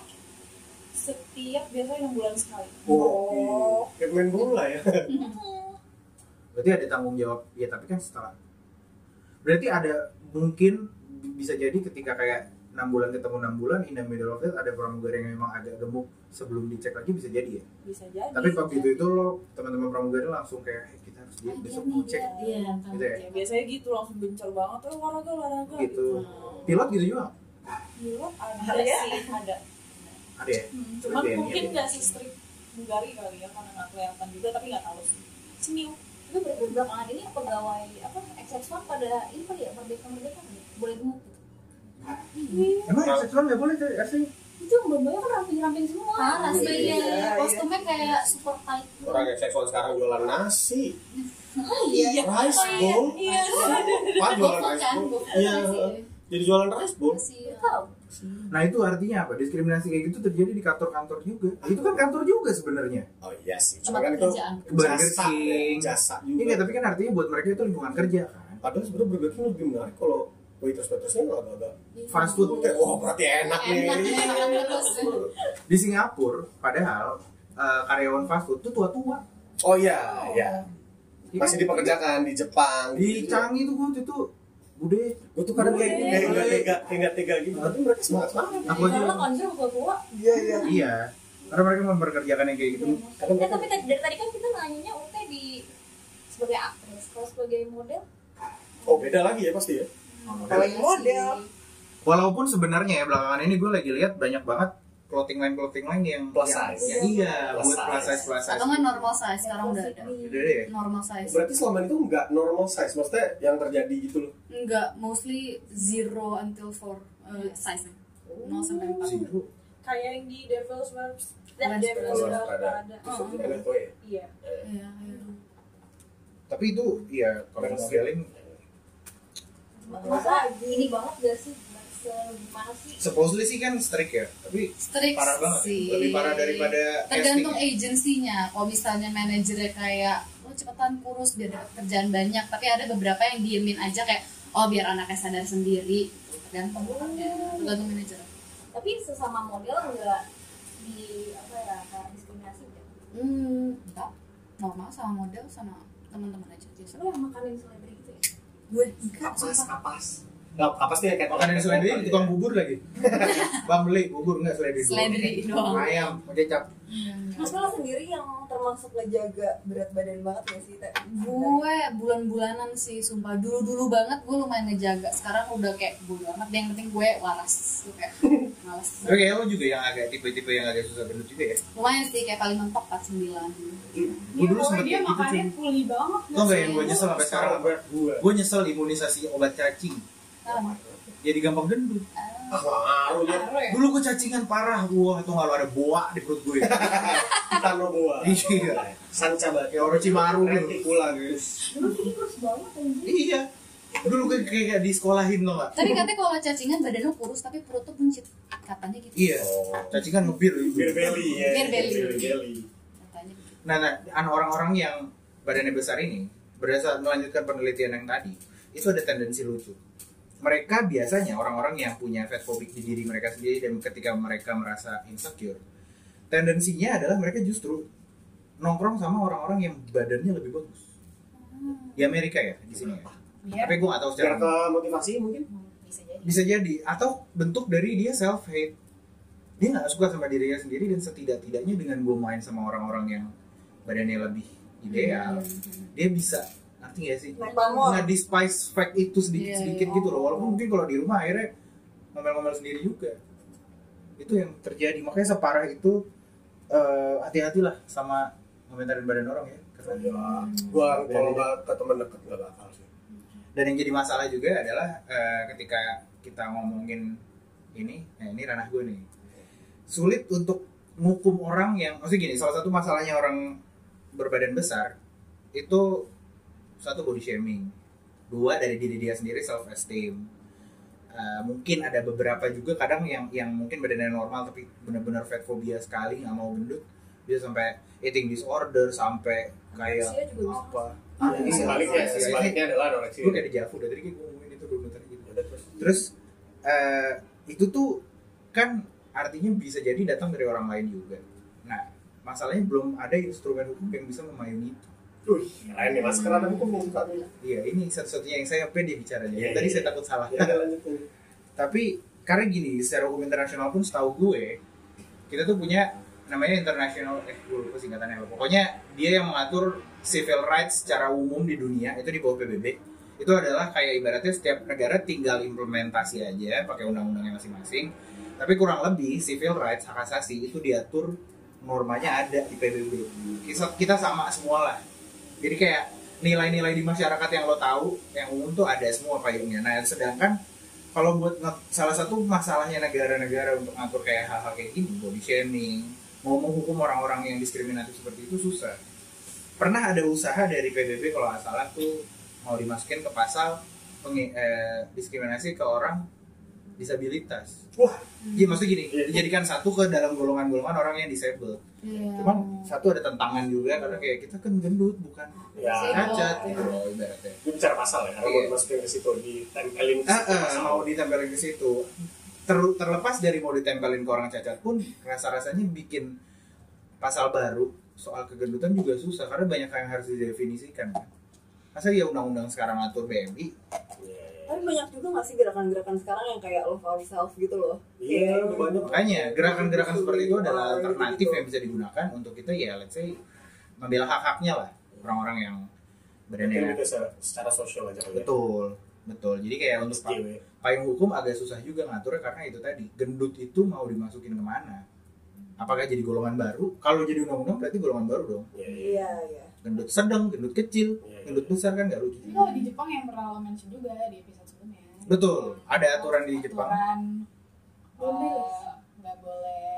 Setiap biasanya enam bulan sekali. Oh, kayak main bola ya. berarti ada tanggung jawab ya tapi kan setelah berarti ada mungkin bisa jadi ketika kayak enam bulan ketemu enam bulan in the middle of it ada pramugari yang memang agak gemuk sebelum dicek lagi bisa jadi ya? Bisa jadi tapi begitu itu lo teman-teman pramugari langsung kayak "Eh, kita harus diet besok mau cek. Iya. gitu ya? ya biasanya gitu langsung gencar banget oh olahraga olahraga. Gitu. Gitu. Pilot gitu juga? Pilot ada Ada ya? sih ada. Ada ya? Hmm, cuman BNI mungkin nggak se strict Bulgari kali ya karena nggak kelihatan juga tapi nggak tahu sih. Cemil itu berarti belakangan ini pegawai apa XX1 pada ini kali ya merdeka merdeka boleh gemuk gitu. emang yang seksual nggak boleh asli Itu mbak-mbaknya kan ramping-ramping semua. Panas Iya. iya. Iya. Kostumnya kayak super tight. Orang yang seksual sekarang jualan nasi. iya Rice oh iya bowl. iya Apa jualan rice kan, bowl? Iya. Jadi jualan rice bowl. Nah itu artinya apa diskriminasi kayak gitu terjadi di kantor-kantor juga itu kan kantor juga sebenarnya Oh iya sih. Cuma kan itu. Burger jasa, King. ya, jasa Iya tapi kan artinya buat mereka itu lingkungan kerja kan Padahal sebenarnya Burger King lebih menarik kalau waitress waitresnya nggak agak fast food kayak wah berarti enak nih. Enak, di Singapura padahal eh, karyawan fast food itu tua-tua. Oh iya, iya. Iya. Masih kan? dipekerjakan di Jepang. di gitu. Changi tuh gue waktu itu bude. Gue tuh kadang kayak kayak nggak tega kayak nggak tega gitu. Tapi mereka semangat banget. Aku aja. Karena konser tua-tua. iya iya. Iya. Karena mereka memperkerjakan yang kayak gitu. Eh tapi dari tadi kan kita nanyanya Ute di sebagai aktris, kalau sebagai model. Oh beda lagi ya pasti ya Sebagai model. walaupun sebenarnya ya belakangan ini gue lagi lihat banyak banget clothing line clothing line yang Plus size. yang- iya Plus buat size. plus size. plus size. Atau nggak normal size sekarang udah ada? Udah deh normal size. Berarti selama itu nggak normal size maksudnya yang terjadi gitu loh? Enggak mostly zero until four uh, size. 0 sampai 4 Zero. kayak yang di Devil's Wears Wears Devil's Oh. NFO ya? Iya Iya, iya. tapi itu ya kalau modeling Masa ini banget gak sih? Gimana sih? supposedly sih kan strict ya tapi strict parah banget sih lebih parah daripada tergantung casting. agensinya kalau misalnya manajernya kayak lo cepetan kurus biar dapat kerjaan banyak tapi ada beberapa yang diemin aja kayak oh biar anaknya sadar sendiri tergantung orangnya tergantung manajer Tapi sesama model enggak di apa ya kayak diskriminasi ya? hmm enggak normal sama model sama teman-teman aja biasa Lu yang makanin selebriti ya? Gue enggak kapas kapas nggak kapas nih kayak makanan selain tukang bubur lagi. Bang beli bubur nggak selain Seledri doang. ayam kecap. Mas Mela sendiri yang termasuk ngejaga berat badan banget ya sih Teh? gue bulan-bulanan sih sumpah. Dulu-dulu banget gue lumayan ngejaga. Sekarang udah kayak bodo amat yang penting gue waras. Gue kayak malas kayak lo juga yang agak tipe-tipe yang agak susah gendut juga ya? Lumayan sih kayak paling mentok 49 gue dulu sempet dia gitu makannya cuy pulih banget Tau gak yang gue nyesel sampai sekarang? apa? gue Gue nyesel imunisasi obat cacing Jadi gampang gendut. Ah ngaruh ya? Dulu gue cacingan parah. Wah itu gak ada boa di perut gue. Kita no boa. Iya. Sanca banget. Kayak orang Cimaru gitu. Retikula guys. Dulu kurus banget anjir. Iya. Dulu gue kayak di sekolahin lo gak tapi katanya kalau cacingan badan lo kurus tapi perut tuh buncit. Katanya gitu. Iya. Cacingan ngebir. Beer belly ya. Beer belly. gitu. Nah, nah an- orang-orang yang badannya besar ini berdasar melanjutkan penelitian yang tadi itu ada tendensi lucu. Mereka biasanya orang-orang yang punya fat phobic di diri mereka sendiri dan ketika mereka merasa insecure, tendensinya adalah mereka justru nongkrong sama orang-orang yang badannya lebih bagus. Di Amerika ya di sini ya. Iya. Tapi gue gak tahu secara ke motivasi mungkin Bisa jadi. bisa jadi atau bentuk dari dia self hate dia nggak suka sama dirinya sendiri dan setidak-tidaknya dengan gue main sama orang-orang yang badannya lebih ideal dia bisa ngerti gak sih? Nggak despise fact itu sedikit Iya, sedikit iya. gitu loh. Walaupun mungkin kalau di rumah akhirnya ngomel-ngomel sendiri juga. Itu yang terjadi. Makanya separah itu eh, hati-hatilah sama ngomentarin badan orang ya. Karena- gua kalau nggak ke teman deket nggak bakal sih. Dan yang jadi masalah juga adalah eh, ketika kita ngomongin ini nah ini ranah gue nih. Sulit untuk ngukum orang yang maksudnya gini salah satu masalahnya orang berbadan besar itu satu body shaming. Dua dari diri dia sendiri self esteem Eh, mungkin ada beberapa juga kadang yang yang mungkin badannya normal tapi benar-benar fat phobia sekali nggak mau gendut. Bisa sampai eating disorder sampai kayak Anorexia juga bisa. apa? Ini sebaliknya Anorexia. sebaliknya adalah anoreksia gue kayak di Javu dari tadi gue ngomongin itu dulu tadi gitu. Terus. terus eh, itu tuh kan artinya bisa jadi datang dari orang lain juga. Nah masalahnya belum ada instrumen hukum yang bisa memayungi itu Lain nih mas. Karena hukum nih suka nih. iya ini satu-satunya yang saya pede bicaranya. Iya, tadi iya, saya iya. takut salah. Ya, tapi karena gini secara hukum internasional pun setahu gue kita tuh punya namanya international eh gue lupa singkatannya apa. Pokoknya dia yang mengatur civil rights secara umum di dunia itu di bawah PBB itu adalah kayak ibaratnya setiap negara tinggal implementasi aja pakai undang-undangnya masing-masing. Tapi kurang lebih civil rights hak asasi itu diatur normanya ada di PBB kita sama semua lah jadi kayak nilai-nilai di masyarakat yang lo tahu yang umum tuh ada semua payungnya nah sedangkan kalau buat salah satu masalahnya negara-negara untuk ngatur kayak hal-hal kayak gini body shaming mau menghukum orang-orang yang diskriminatif seperti itu susah pernah ada usaha dari PBB kalau nggak salah tuh mau dimasukin ke pasal pengi- eh, diskriminasi ke orang disabilitas Wah, Iya maksudnya gini, Iya. dijadikan satu ke dalam golongan-golongan orang yang disable. Iya. Cuman satu ada tentangan juga karena kayak kita kan gendut bukan ya cacat gitu loh ibaratnya. ini bicara pasal ya, karena Iya. mau dimasukin ke situ ditempelin ke situ pasal. mau ditempelin ke situ. Ter- terlepas dari mau ditempelin ke orang cacat pun rasa-rasanya bikin pasal baru soal kegendutan juga susah karena banyak yang harus didefinisikan kan. Masa ya undang-undang sekarang atur BMI. Tapi banyak juga gak sih gerakan-gerakan sekarang yang kayak love ourselves gitu loh? Iya, Kayak- udah banyak. Makanya gerakan-gerakan seperti itu adalah alternatif yang bisa digugakan untuk kita ya let's say membela hak-haknya lah. Orang-orang yang badannya juga secara, secara sosial aja ya. betul betul. Jadi kayak untuk pa- SJW. payung hukum agak susah juga ngaturnya karena itu tadi gendut itu mau dimasukin ke mana? Apakah jadi golongan baru? Kalau jadi undang-undang berarti golongan baru dong. Iya, iya. Iya, iya. Gendut sedang gendut kecil. Iya, iya. gendut besar kan nggak lucu Tapi kalau di Jepang yang pernah lo mention juga di episode sebelumnya. betul ada aturan di Jepang. Aturan Boleh. eh, nggak boleh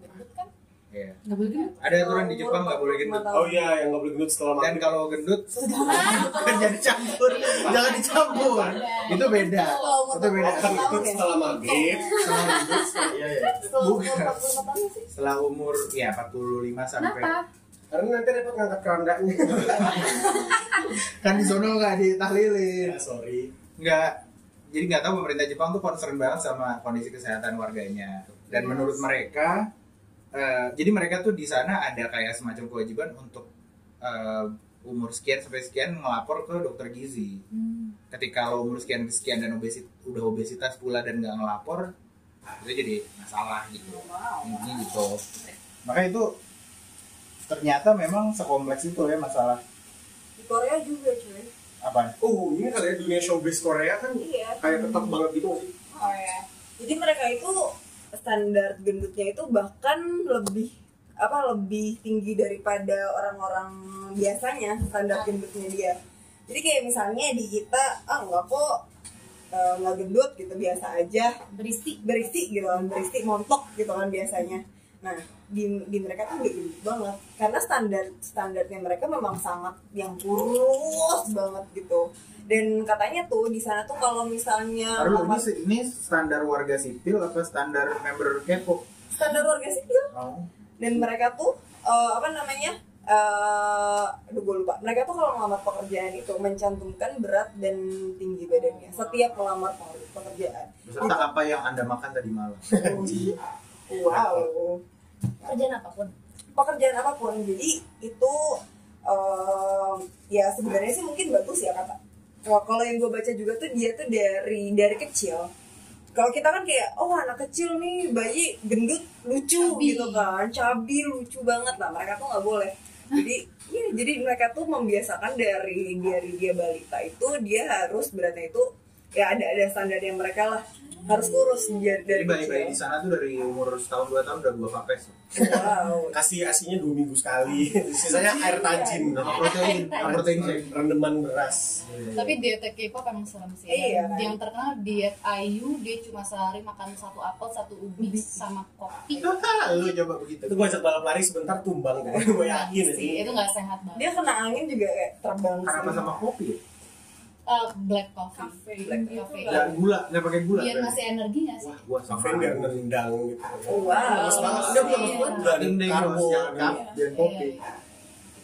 gendut kan? Iya. nggak boleh gendut? Ada aturan di Jepang nggak boleh gendut. Oh iya, yang nggak boleh gendut setelah dan kalau gendut kan jangan dicampur. Jangan dicampur. Itu beda. Itu beda. gendut setelah maghrib. Setelah gendut, iya iya. Setelah umur Bukan. 45 tahun sih. Setelah umur ya 45 sampai kenapa Karena nanti repot ngangkat kerandanya. kan di sono nggak ditahlilin. Ya, sorry. nggak. Jadi nggak tahu pemerintah Jepang tuh concern banget sama kondisi kesehatan warganya. Dan menurut mereka eh, jadi mereka tuh di sana ada kayak semacam kewajiban untuk eh, umur sekian sampai sekian ngelapor ke dokter gizi. Ketika lo umur sekian sekian dan obesit udah obesitas pula dan nggak ngelapor itu jadi masalah gitu. Ini gitu. Maka itu ternyata memang sekompleks itu ya masalah Di Korea juga cuy apa Oh, ini kali ya dunia showbiz Korea kan Iya kayak ketat banget gitu sih. Oh ya. Jadi mereka itu standar gendutnya itu bahkan lebih apa lebih tinggi daripada orang-orang biasanya standar gendutnya dia. Jadi kayak misalnya di kita ah nggak kok eh, nggak gendut gitu biasa aja berisi berisi gitu kan berisi montok gitu kan biasanya. Nah di, di mereka tuh gendut banget karena standar standarnya mereka memang sangat yang kurus banget gitu. Dan katanya tuh di sana tuh kalau misalnya Taruh, ini, ini standar warga sipil apa standar member Kepo? standar warga sipil Oh. dan mereka tuh eh, apa namanya eh aduh gue lupa mereka tuh kalau melamar pekerjaan itu mencantumkan berat dan tinggi badannya setiap melamar pe- pekerjaan Beserta apa yang anda makan tadi malam? wow. Kerjaan apa pun. pekerjaan apa pun. Jadi itu eh, ya sebenarnya sih mungkin bagus ya kata kalau kalau yang gue baca juga tuh dia tuh dari dari kecil. Kalau kita kan kayak oh anak kecil nih bayi gendut lucu Cabi. gitu kan. Cabi lucu banget. Lah mereka tuh nggak boleh. Jadi ya, jadi mereka tuh membiasakan dari dari dia balita itu dia harus beratnya itu ya ada ada standar yang mereka lah harus kurus dia Jadi dari bayi-bayi di sana tuh dari umur setahun dua tahun udah dua papes. wow Kasih asinya dua minggu sekali. Sisanya air tajin. Sama protein, sama protein rendeman beras. tapi diet K-pop emang serem sih Iya, yang, kan? yang terkenal diet Ayu dia cuma sehari makan satu apel satu ubi sama kopi Lu coba begitu. Itu gue ajak balap lari sebentar tumbang kan. Gue yakin sih itu nggak sehat banget dia kena angin juga kayak terbang sih. sama kopi? Ya? Eh, black coffee Cafe. black Gitu coffee Nggak gula, nggak pakai gula. biar kan? ngasih energi nggak sih Wah, gua sama. Kafein biar nendang gitu. wow Bagus banget. Udah belum maksud gue udah ada Dinding karbo. Iya. dan kopi. Iya.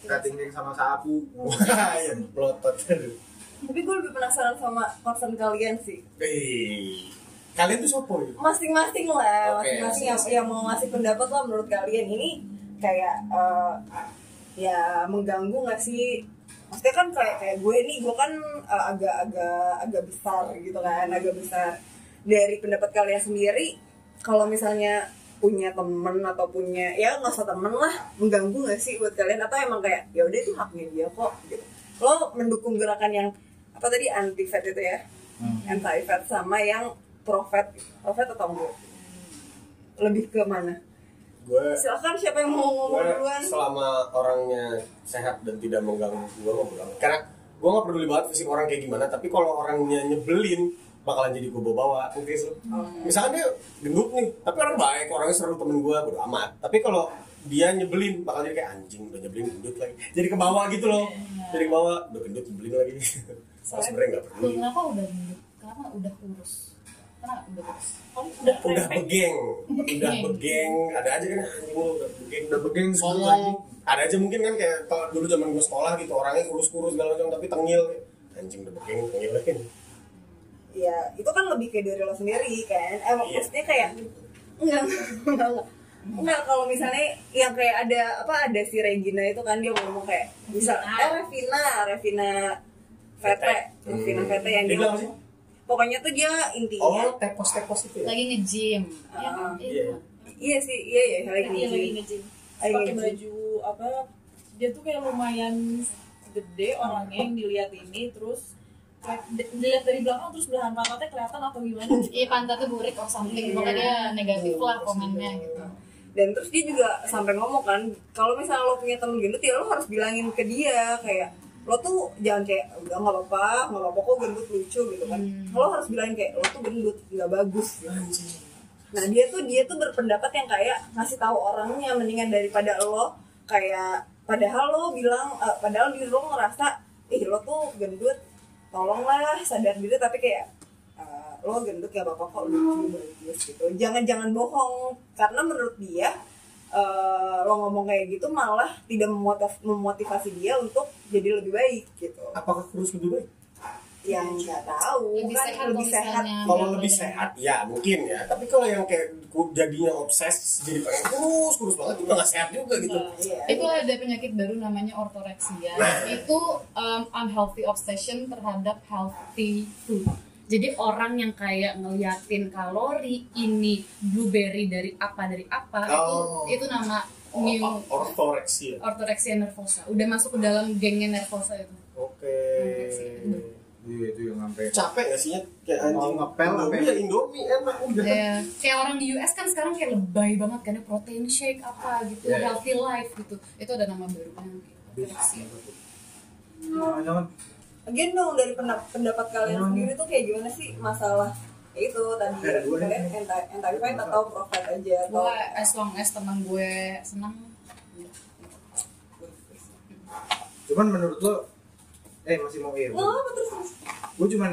Cutting ding sama sapu. Wah, ya, tapi gue lebih penasaran sama concern kalian sih Eh, kalian tuh sopo ya? masing-masing lah Oke, masing-masing yang, yang mau ngasih pendapat lah menurut kalian ini kayak eh, ya mengganggu nggak sih maksudnya kan kayak kayak gue nih gue kan eh, agak-agak agak besar gitu kan agak besar. Dari pendapat kalian sendiri kalau misalnya punya temen atau punya ya nggak usah temen lah mengganggu nggak sih buat kalian? Atau emang kayak ya udah itu haknya dia kok gitu. Lo mendukung gerakan yang apa tadi anti fat itu ya? Anti fat sama yang pro fat pro fat atau enggak? Lebih ke mana Gue silakan siapa yang mau ngomong duluan? selama orangnya sehat dan tidak mengganggu gue mau bilang karena gue nggak peduli banget fisik orang kayak gimana tapi kalau orangnya nyebelin bakalan jadi gue bawa bawa mungkin sih misalkan dia gendut nih tapi orang baik orangnya seru temen gue bodo amat. Tapi kalau dia nyebelin bakal jadi kayak anjing udah nyebelin gendut lagi. Jadi ke bawah gitu loh. Jadi ke bawah udah gendut nyebelin lagi. Sebenarnya nggak perlu. Kenapa udah gendut? Kenapa udah kurus udah kurus Udah begeng. Udah Begeng. begeng. Ada aja kan lu udah begeng. Udah begeng lagi. ada aja mungkin kan kayak kalau dulu zaman gue sekolah gitu orangnya kurus-kurus segala macam tapi tengil. Anjing udah begeng tengil lagi. Ya itu kan lebih kayak dari lo sendiri kan? Eh Iya. maksudnya kayak enggak enggak enggak. Enggak kalau misalnya yang kayak ada apa ada si Regina itu kan dia ngomong kayak misal eh Revina Revina Revina Hmm. Fete yang Dia dia ngomong pokoknya tuh dia intinya Oh, tepos-tepos itu ya? lagi nge-gym ya Ah, kan? iya. iya sih iya ya lagi Iya, lagi nge-gym. nge-gym Lagi pakai nge-gym. baju apa dia tuh kayak lumayan gede orangnya yang dilihat ini terus dilihat dari belakang terus belahan pantatnya kelihatan atau gimana iya pantatnya burik or something pokoknya dia negatif lah komennya gitu dan terus dia juga sampai ngomong kan kalau misalnya lo punya temen gendut ya lo harus bilangin ke dia kayak lo tuh jangan kayak udah nggak apa-apa nggak apa-apa kok gendut lucu gitu kan. Lo harus bilangin kayak lo tuh gendut nggak bagus gitu. nah dia tuh dia tuh berpendapat yang kayak ngasih tahu orangnya mendingan daripada lo kayak padahal lo bilang eh, padahal diri lo ngerasa ih lo tuh gendut tolonglah sadar diri tapi kayak eh, lo gendut ya bapak kok lucu bagus gitu. Jangan jangan bohong karena menurut dia eh, lo ngomong kayak gitu malah tidak memotiv- memotivasi dia untuk jadi lebih baik gitu Apakah kurus lebih baik? yang nggak tahu lebih kan sehat lebih sehat Kalau lebih sehat, ya mungkin ya. Tapi kalau yang kayak jadinya obses, jadi pengen kurus, kurus banget, juga nggak sehat juga gitu. Iya. itu ada penyakit baru namanya ortoreksia itu um, unhealthy obsession terhadap healthy food jadi orang yang kayak ngeliatin kalori ini blueberry dari apa dari apa Oh. itu itu nama Oh, new ortoreksia. ortoreksia nervosa udah masuk ke dalam gengnya nervosa itu Oke. Iya itu yang sampai Capek gak sih ya? Kayak anjing Mau ngepel apa Indomie ya? ya Indomie enak udah. Ya, kayak orang di US kan sekarang kayak lebay banget kan ya protein shake apa gitu, Iya, iya. healthy life gitu. Itu ada nama barunya ortoreksia. Jangan-jangan Again dong dari pendap- pendapat kalian Emang sendiri tuh kayak gimana sih masalah ya itu tadi kalian fight atau pro fight aja atau Gue as long as teman gue senang. Cuman menurut lo eh masih mau iya. oh apa terus terus Gue cuman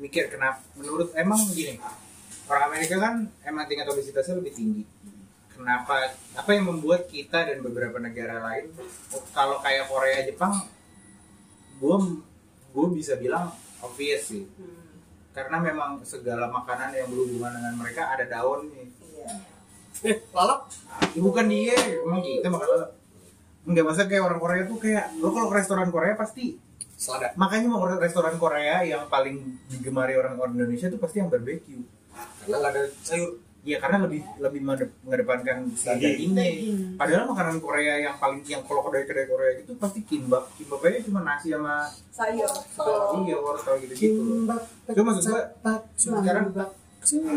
mikir kenapa menurut emang gini. Orang Amerika kan emang tingkat obesitasnya lebih tinggi. Kenapa apa yang membuat kita dan beberapa negara lain kalau kayak Korea Jepang gue gue bisa bilang obvious sih karena memang segala makanan yang berhubungan dengan mereka ada daunnya iya Eh, lalap. Ya, bukan dia emang kita makan lalap. Enggak masa kayak orang Korea tuh kayak lo kalau ke restoran Korea pasti Selada. makanya mau restoran Korea yang paling digemari orang orang Indonesia tuh pasti yang barbecue. Karena nggak ada sayur. Iya karena lebih lebih mengede- mengedepankan dagingnya. Padahal makanan Korea yang paling yang kalau kedai-kedai Korea itu pasti kimbap. Kimbap aja cuma nasi sama sayur iya wortel gitu-gitu. loh. Cuma maksud gua sekarang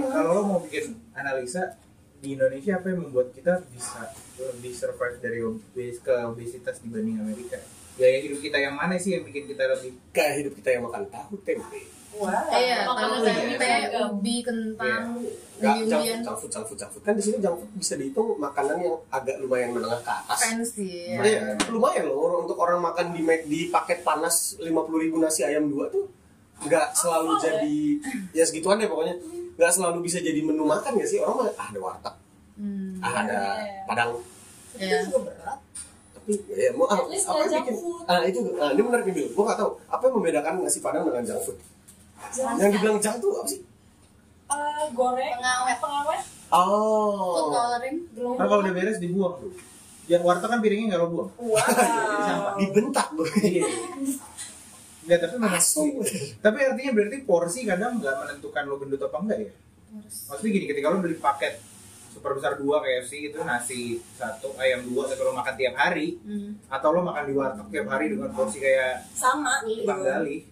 kalau lo mau bikin analisa di Indonesia apa yang membuat kita bisa lebih survive dari obes ke obesitas dibanding Amerika? Gaya hidup kita yang mana sih yang bikin kita lebih Kayak hidup kita yang makan tahu tempe. Wah Iya, Makanan tahu tempe, beragam. ubi, kentang, junk food, junk food, junk food. Kan di sini junk food bisa dihitung makanan yang agak lumayan menengah ke atas. Fancy. ya. Iya, lumayan loh untuk orang makan di di paket panas 50.000 ribu nasi ayam dua tuh nggak selalu jadi ya segituan deh pokoknya nggak selalu bisa jadi menu makan ya sih orang ah ada warteg Hmm. ah ada padang Ya. itu juga berat tapi ya mau ah, apa bikin food. ah itu ah, ini benar nih gue nggak tahu apa yang membedakan nasi padang dengan junk food yang dibilang junk tuh apa sih Eh, goreng Pengawet. pengawet Food oh coloring. Karena kalau udah beres dibuang tuh. Yang warteg kan piringnya nggak lo buang. wow dibentak bro Iya. Enggak, tapi memang Langsung. Tapi artinya berarti porsi kadang nggak menentukan lo gendut apa enggak ya? Maksudnya gini, ketika lo beli paket super besar dua KFC itu nasi satu ayam dua tapi lo makan tiap hari Hmm. atau lo makan di warteg tiap hari dengan porsi kayak sama Bang Gali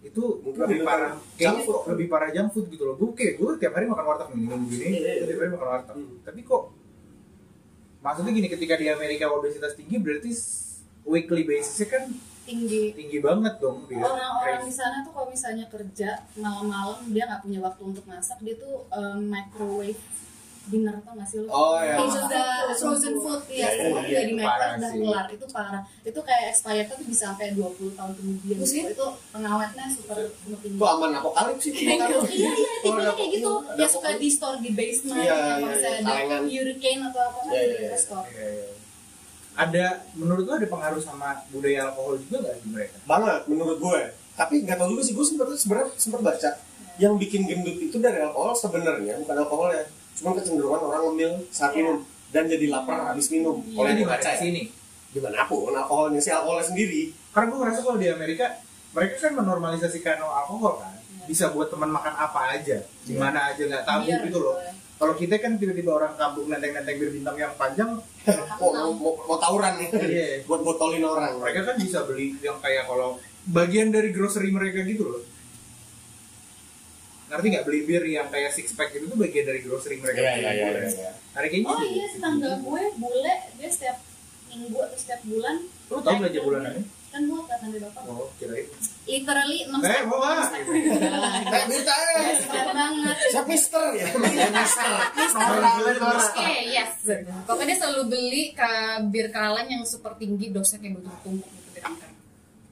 itu Mungkin lebih parah. kayaknya food. kok lebih parah junk food gitu loh. Gue kayak gue tiap hari makan warteg minum gini Iya, iya, tiap hari makan warteg. Hmm. tapi kok maksudnya gini ketika di Amerika obesitas tinggi berarti weekly basisnya kan Tinggi. tinggi banget dong dia. Orang-orang di sana tuh kalau misalnya kerja malam-malam dia nggak punya waktu untuk masak, dia tuh um, microwave dinner tau gak sih lo? Oh, iya. Itu udah frozen food Iya, ya, iya, semua iya, udah di parah udah kelar, itu parah. Itu kayak expired tuh bisa sampai 20 tahun kemudian. itu pengawetnya super super tinggi. itu aman apokalips sih Iya, iya, tipenya kayak gitu. Dia suka di store di basement, Iya, yang iya, misalnya iya, ada hurricane atau apa kan Iya, di iya, iya. store. Iya, iya. ada menurut lo ada pengaruh sama budaya alkohol juga nggak di mereka banget menurut gue tapi nggak tahu juga sih gue sempat sebenarnya sempat baca yang bikin gendut itu dari alkohol sebenarnya bukan alkohol ya cuma kecenderungan orang ngemil saat minum dan jadi lapar habis minum. Iya. kalau di yang dibaca ya sini di mana pun alkoholnya si alkoholnya sendiri. Karena gue ngerasa kalau di Amerika mereka kan menormalisasikan alkohol kan bisa buat teman makan apa aja di mana aja nggak tabu Biar gitu loh. kalau kita kan tiba-tiba orang kampung nenteng-nenteng bir bintang yang panjang mau, mau, mau, mau tawuran nih. Iya. buat botolin orang. Mereka kan bisa beli yang kayak kalau bagian dari grocery mereka gitu loh ngerti nggak? Beli bir yang kayak six pack itu tuh bagian dari grocery mereka Iya, iya, iya, iya. Hari kayaknya oh gitu. iya tetangga gue bule dia setiap minggu atau setiap bulan. Lu tau belanja bulanannya kan gue kata dari bapak. Oh kirain. Literally enam eh mau ah Eh, minta eh. Berat banget. Siapa mister. Ya? Mister. Oke, yes. Pokoknya dia selalu beli ke bir kaleng yang super tinggi dosnya kayak gitu bir angker.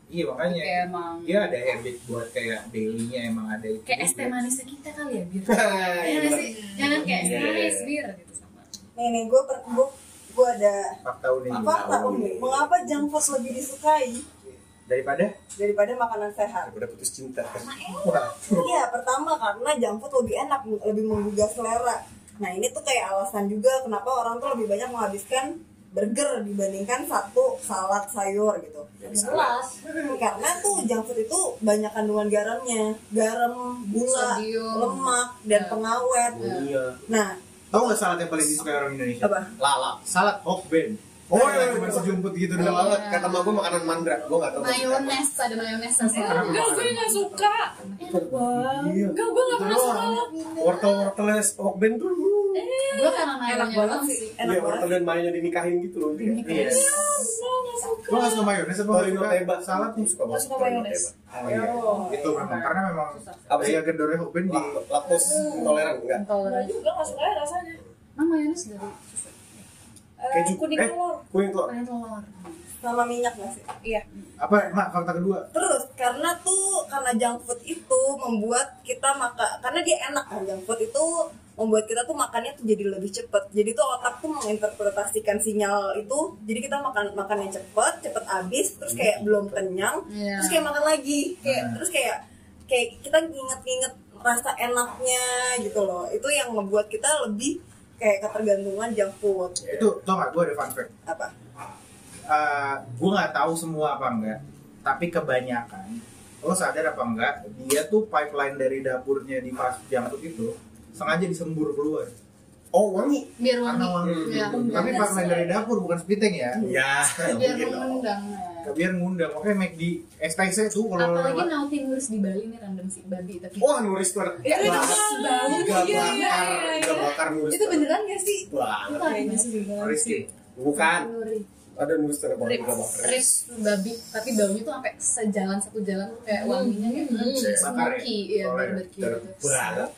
Iya makanya Kayak emang dia ada habit buat kayak dailynya emang ada itu kayak es teh manisnya kita kali ya bir. Iya, Iya nggak sih? Jangan kayak es teh Iya, iya, manis iya. bir gitu sama. nih nih gue per gue gue ada fakta unik apa tahu nih mengapa junk food lebih disukai daripada daripada makanan sehat Udah putus cinta. Iya, pertama karena junk food lebih enak, lebih menggugah selera. Nah, ini tuh kayak alasan juga kenapa orang tuh lebih banyak menghabiskan burger dibandingkan satu salad sayur gitu. Jelas. Karena tuh junk food itu banyak kandungan garamnya, garam, gula, Sodium. lemak, dan Ya. pengawet. Iya. Nah, tau nggak salad yang paling disukai orang Indonesia apa? Lala. salad hokben Oh, oh iya, cuma iya. sejumput gitu Udah doang banget. Kata mak gue makanan mandra. Gue gak tau. Mayones ada mayones Enggak, gue nggak suka. Enak banget. Iya. Enggak, gue nggak pernah suka. Wortel-wortelnya hokben tuh. Gue karena Enak mayonya banget sih, sih. enak Iya, banget. dan mayonya dinikahin gitu loh. iya Gue nggak suka. mayones apa Torino teba. suka salad nih Suka banget. suka mayones. oh, iya. itu memang karena memang Apa sih? Iya gendornya hokben di La- Laktos intoleran enggak? Enggak juga nggak suka ya rasanya. Emang mayones dari susu. Eh, Keju. kuning Eh, telur. kuning telur. Mayones telur. Sama minyak gak sih? Iya. apa mak fakta kedua Terus karena tuh karena junk food itu membuat kita maka karena dia enak kan junk food itu membuat kita tuh makannya tuh jadi lebih cepet. Jadi tuh otak tuh menginterpretasikan sinyal itu. Jadi kita makan makannya cepet, cepet habis, terus kayak belum kenyang, Iya. terus kayak makan lagi, kayak terus kayak kayak kita nginget-nginget rasa enaknya gitu loh. Itu yang membuat kita lebih kayak ketergantungan junk food. itu tau nggak gue ada fun fact Apa? gue nggak tahu semua apa enggak tapi kebanyakan lo sadar apa enggak dia tuh pipeline dari dapurnya di junk food itu sengaja disembur keluar Oh, wangi. Biar wangi. Karena wangi. Ya, tapi pipeline dari dapur bukan spiteng ya Ya, biar mengundang. biar ngundang oke make di STC tuh kalau Apalagi naughty nulis di Bali nih random sih babi tapi. Wah, nulis tuh. Ya, itu bau. Iya, iya, bakar, iya, iya. bakar nulis. Itu beneran gak sih? Banget. Kayaknya sih Bukan. Ada nulis tuh bakar. babi tapi baunya tuh sampai sejalan satu jalan kayak wanginya kayak hmm, Bakar ya? smoky ya barbecue gitu. banget.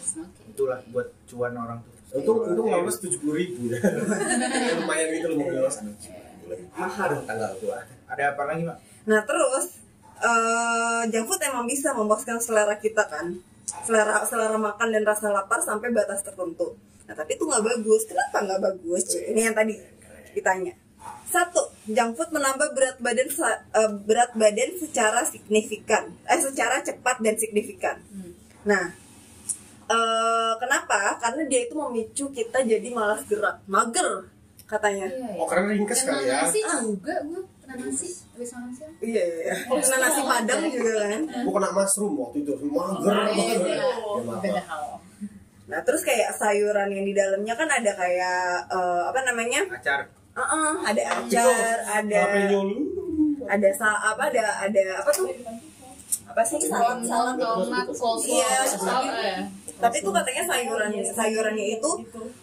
Smoky. Itulah buat cuan orang tuh Untung untung lolos tujuh puluh ribu ya. Lumayan gitu loh mau lolos. Mahal tanggal tua. ada apa lagi mak Nah terus eh junk food emang bisa memuaskan selera kita kan, selera selera makan dan rasa lapar sampai batas tertentu. Nah tapi itu nggak bagus. Kenapa nggak bagus? Ini yang tadi ditanya. Satu, junk food menambah berat badan eh, berat badan secara signifikan, eh secara cepat dan signifikan. Nah, eh kenapa? Karena dia itu memicu kita jadi malas gerak, mager katanya. Iya, Oh, karena ringkes kali ya. nasi juga gue kena nasi habis makan siang. Iya, iya, iya. Kena nasi padang juga kan. Gua kena mushroom waktu itu. Mager banget. Beda, Ya, maaf. beda hal. Nah terus kayak sayuran yang di dalamnya kan ada kayak eh, apa namanya? acar Heeh, ada acar, ada ada sa apa ada ada apa tuh? Apa sih salad salad tomat, coleslaw, Iya, salad ya. Tapi tuh katanya sayuran sayurannya itu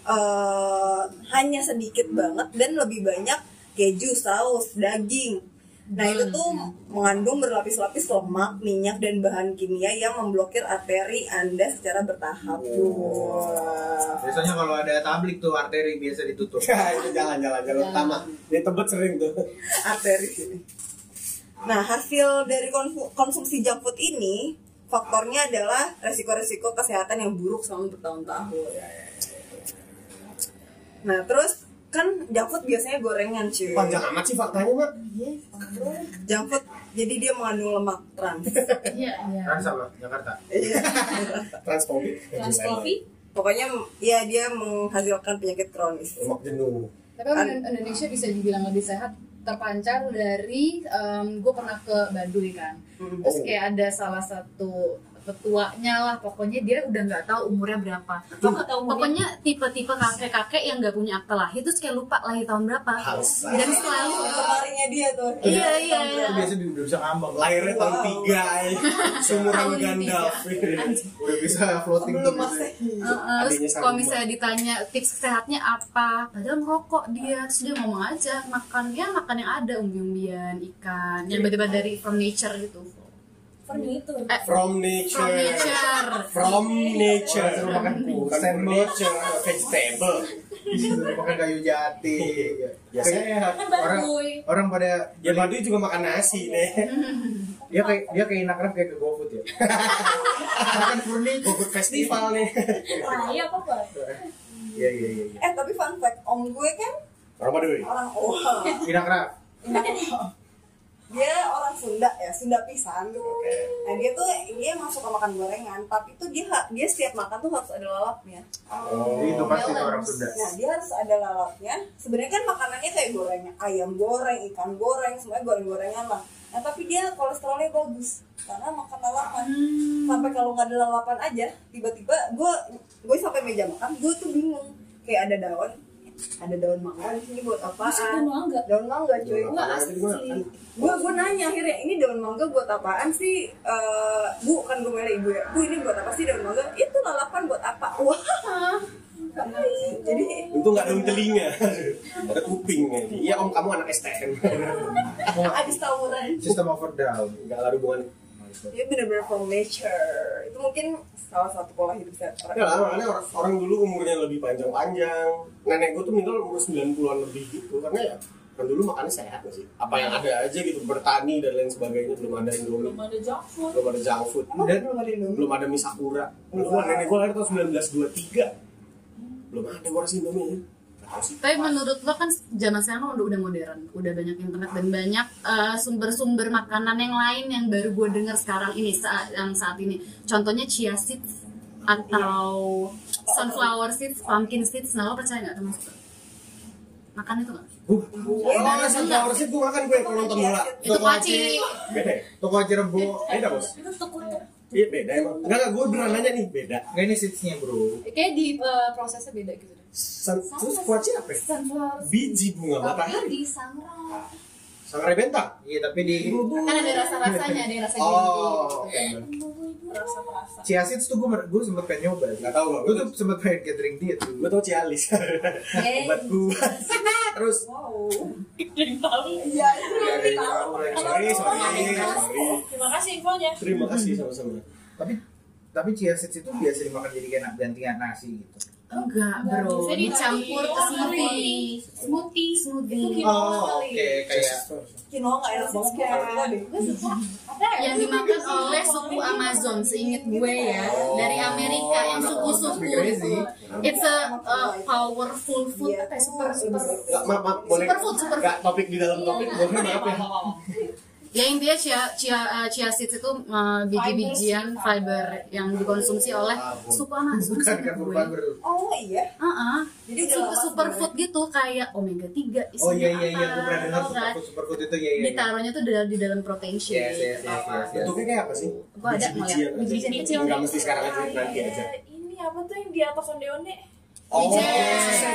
eh, hanya sedikit banget dan lebih banyak keju, saus, daging. Nah itu tuh mengandung berlapis-lapis lemak, minyak dan bahan kimia yang memblokir arteri anda secara bertahap. Wah. biasanya kalau ada tablik tuh arteri biasa ditutup Ya, itu jalan-jalan jalan utama. Dia tebet sering tuh. arteri sini. Nah, hasil dari konsu- konsumsi junk food ini faktornya adalah resiko-resiko kesehatan yang buruk selama bertahun-tahun. Nah, terus kan junk food biasanya gorengan cuy. Panjang amat sih faktanya, Mak. Junk food jadi dia mengandung lemak trans. Iya, iya. Trans apa Jakarta Transfobik. Trans coffee. Pokoknya ya dia menghasilkan penyakit kronis. Lemak jenuh. Tapi emang Indonesia bisa dibilang lebih sehat terpancar dari gue pernah ke Baduy kan terus Oh. kayak ada salah satu tetuanya lah pokoknya dia udah nggak tahu umurnya berapa. Tahu umurnya? pokoknya tipe-tipe kakek-kakek yang nggak punya akta lahir terus kayak lupa lahir tahun berapa. Halsa. dan selalu lemarinya dia tuh. Iya iya Itu biasa udah bisa ngambang. lahirnya tahun tiga ya. seumuran Gandalf Udah bisa floating tuh masih. Uh, uh, Adiknya terus kalau misalnya ditanya tips sehatnya apa padahal ngerokok dia terus dia ngomong aja makan ya makan yang ada umbi-umbian ikan yang tiba-tiba dari from nature gitu Furniture. eh, from nature from nature from nature Suruh makan bukan Bos. nature vegetable Disuruh makan kayu jati. ya sehat Kan Orang orang pada ya Baduy juga makan nasi deh dia kayak dia kayak inakraf kayak ke GoFood ya. makan furniture. Bogor festival nih Nah, iya apa apa? Iya iya iya. iya. eh tapi fun fact om gue kan orang Baduy orang wah Inakraf. Dia orang Sunda ya Sunda pisan. Gitu nah dia tuh dia emang suka makan gorengan tapi tuh dia dia setiap makan tuh harus ada lalapnya. Oh. Itu pasti balance. orang Sunda. nah dia harus ada lalapnya. Sebenarnya kan makanannya kayak goreng ayam goreng ikan goreng semuanya goreng-gorengan lah. Nah tapi dia kolesterolnya bagus karena makan lalapan. Sampai kalau nggak ada lalapan aja tiba-tiba gue gue sampai meja makan gue tuh bingung. Kayak ada daun ada daun mangga. Di sini buat apaan? Daun mangga? daun mangga cuy. Daun mangga aja gua kan. gue gue nanya akhirnya ini daun mangga buat apaan sih? Eh, bu kan gue milih ibu ya. Bu ini buat apa sih daun mangga? Itu lalapan buat apa? Wah. Jadi itu nggak daun telinga ada kuping. Ya iya om kamu anak STM abis tawuran. Sistem overdown. nggak ada hubungan dia bener-bener from nature. Itu mungkin salah satu pola hidup sehat ya lah makanya orang, orang dulu umurnya lebih panjang-panjang. Nenek gue tuh meninggal umur 90-an lebih gitu. Karena ya kan dulu makannya sehat nggak sih? Apa yang ada aja gitu bertani dan lain sebagainya belum ada indomie. Belum ada junk food. Belum ada junk food. Dan belum ada Indomie? belum ada mie sakura. Belum. Nenek gue lahir tahun 1923 belum ada gue rasa indomie ya tapi menurut lo kan zaman sekarang udah udah modern udah banyak internet dan banyak eh, sumber-sumber makanan yang lain yang baru gue dengar sekarang ini saat yang saat ini contohnya chia seeds atau sunflower seeds pumpkin seeds nah lo percaya nggak termasuk makan itu nggak Oh, sunflower seed gue makan gue kalau nonton bola. itu kuaci Beda ya? toko aja rebo. Beda bos. Itu. Iya beda emang. Enggak enggak gue beneran nanya nih beda. Nggak ini seedsnya bro. kayak di eh, prosesnya beda gitu Sun, terus kuaci apa? ya? Sunflower. Biji bunga Tapi matahari. di sangrai. Sangrai bentang. Iya tapi di kan ada rasa-rasanya ada rasa Oh, gizi oke. rasa perasa Chia seeds tuh gue gue sempet pengen nyoba. Nggak tahu gue. Gue tuh sempet pengen gathering diet tuh. Gue tau Cialis. Obat kuat. Terus. yang tahu iya Iya, iya. Sorry, sorry, sorry. terima kasih infonya Terima kasih sama-sama. Tapi tapi chia seeds itu biasa dimakan jadi kayak gantian nasi gitu. Enggak bro bisa dicampur ke smoothie Smoothie. smoothie Oh, oke kayak quinoa nggak enak banget ya? yang dimakan oleh suku Amazon seinget gue ya dari Amerika yang suku-suku Crazy. it's a, powerful food apa ya, super super maaf, maaf, boleh. Superfood, superfood. Topik di dalam topik. Boleh maaf ya. Ya intinya chia chia uh, chia seeds itu uh, biji-bijian fiber yang dikonsumsi oleh suku Amazon bukan seinget kan gue fiber. oh iya Uh-uh. Jadi Super, superfood gitu kayak omega 3 isinya Oh iya iya iya, gue pernah dengar tau kan? superfood superfood itu iya iya. iya. ditaruhnya tuh di, di dalam protein shake Yes yes yes yes. yes. Bentuknya kayak apa sih? Gua ada Biji-bijian ngeliat. aja. Biji-bijian kecil. Nggak mesti sekarang aja, nanti aja. Kayak ini apa tuh yang di atas onde-onde Oh, Biji-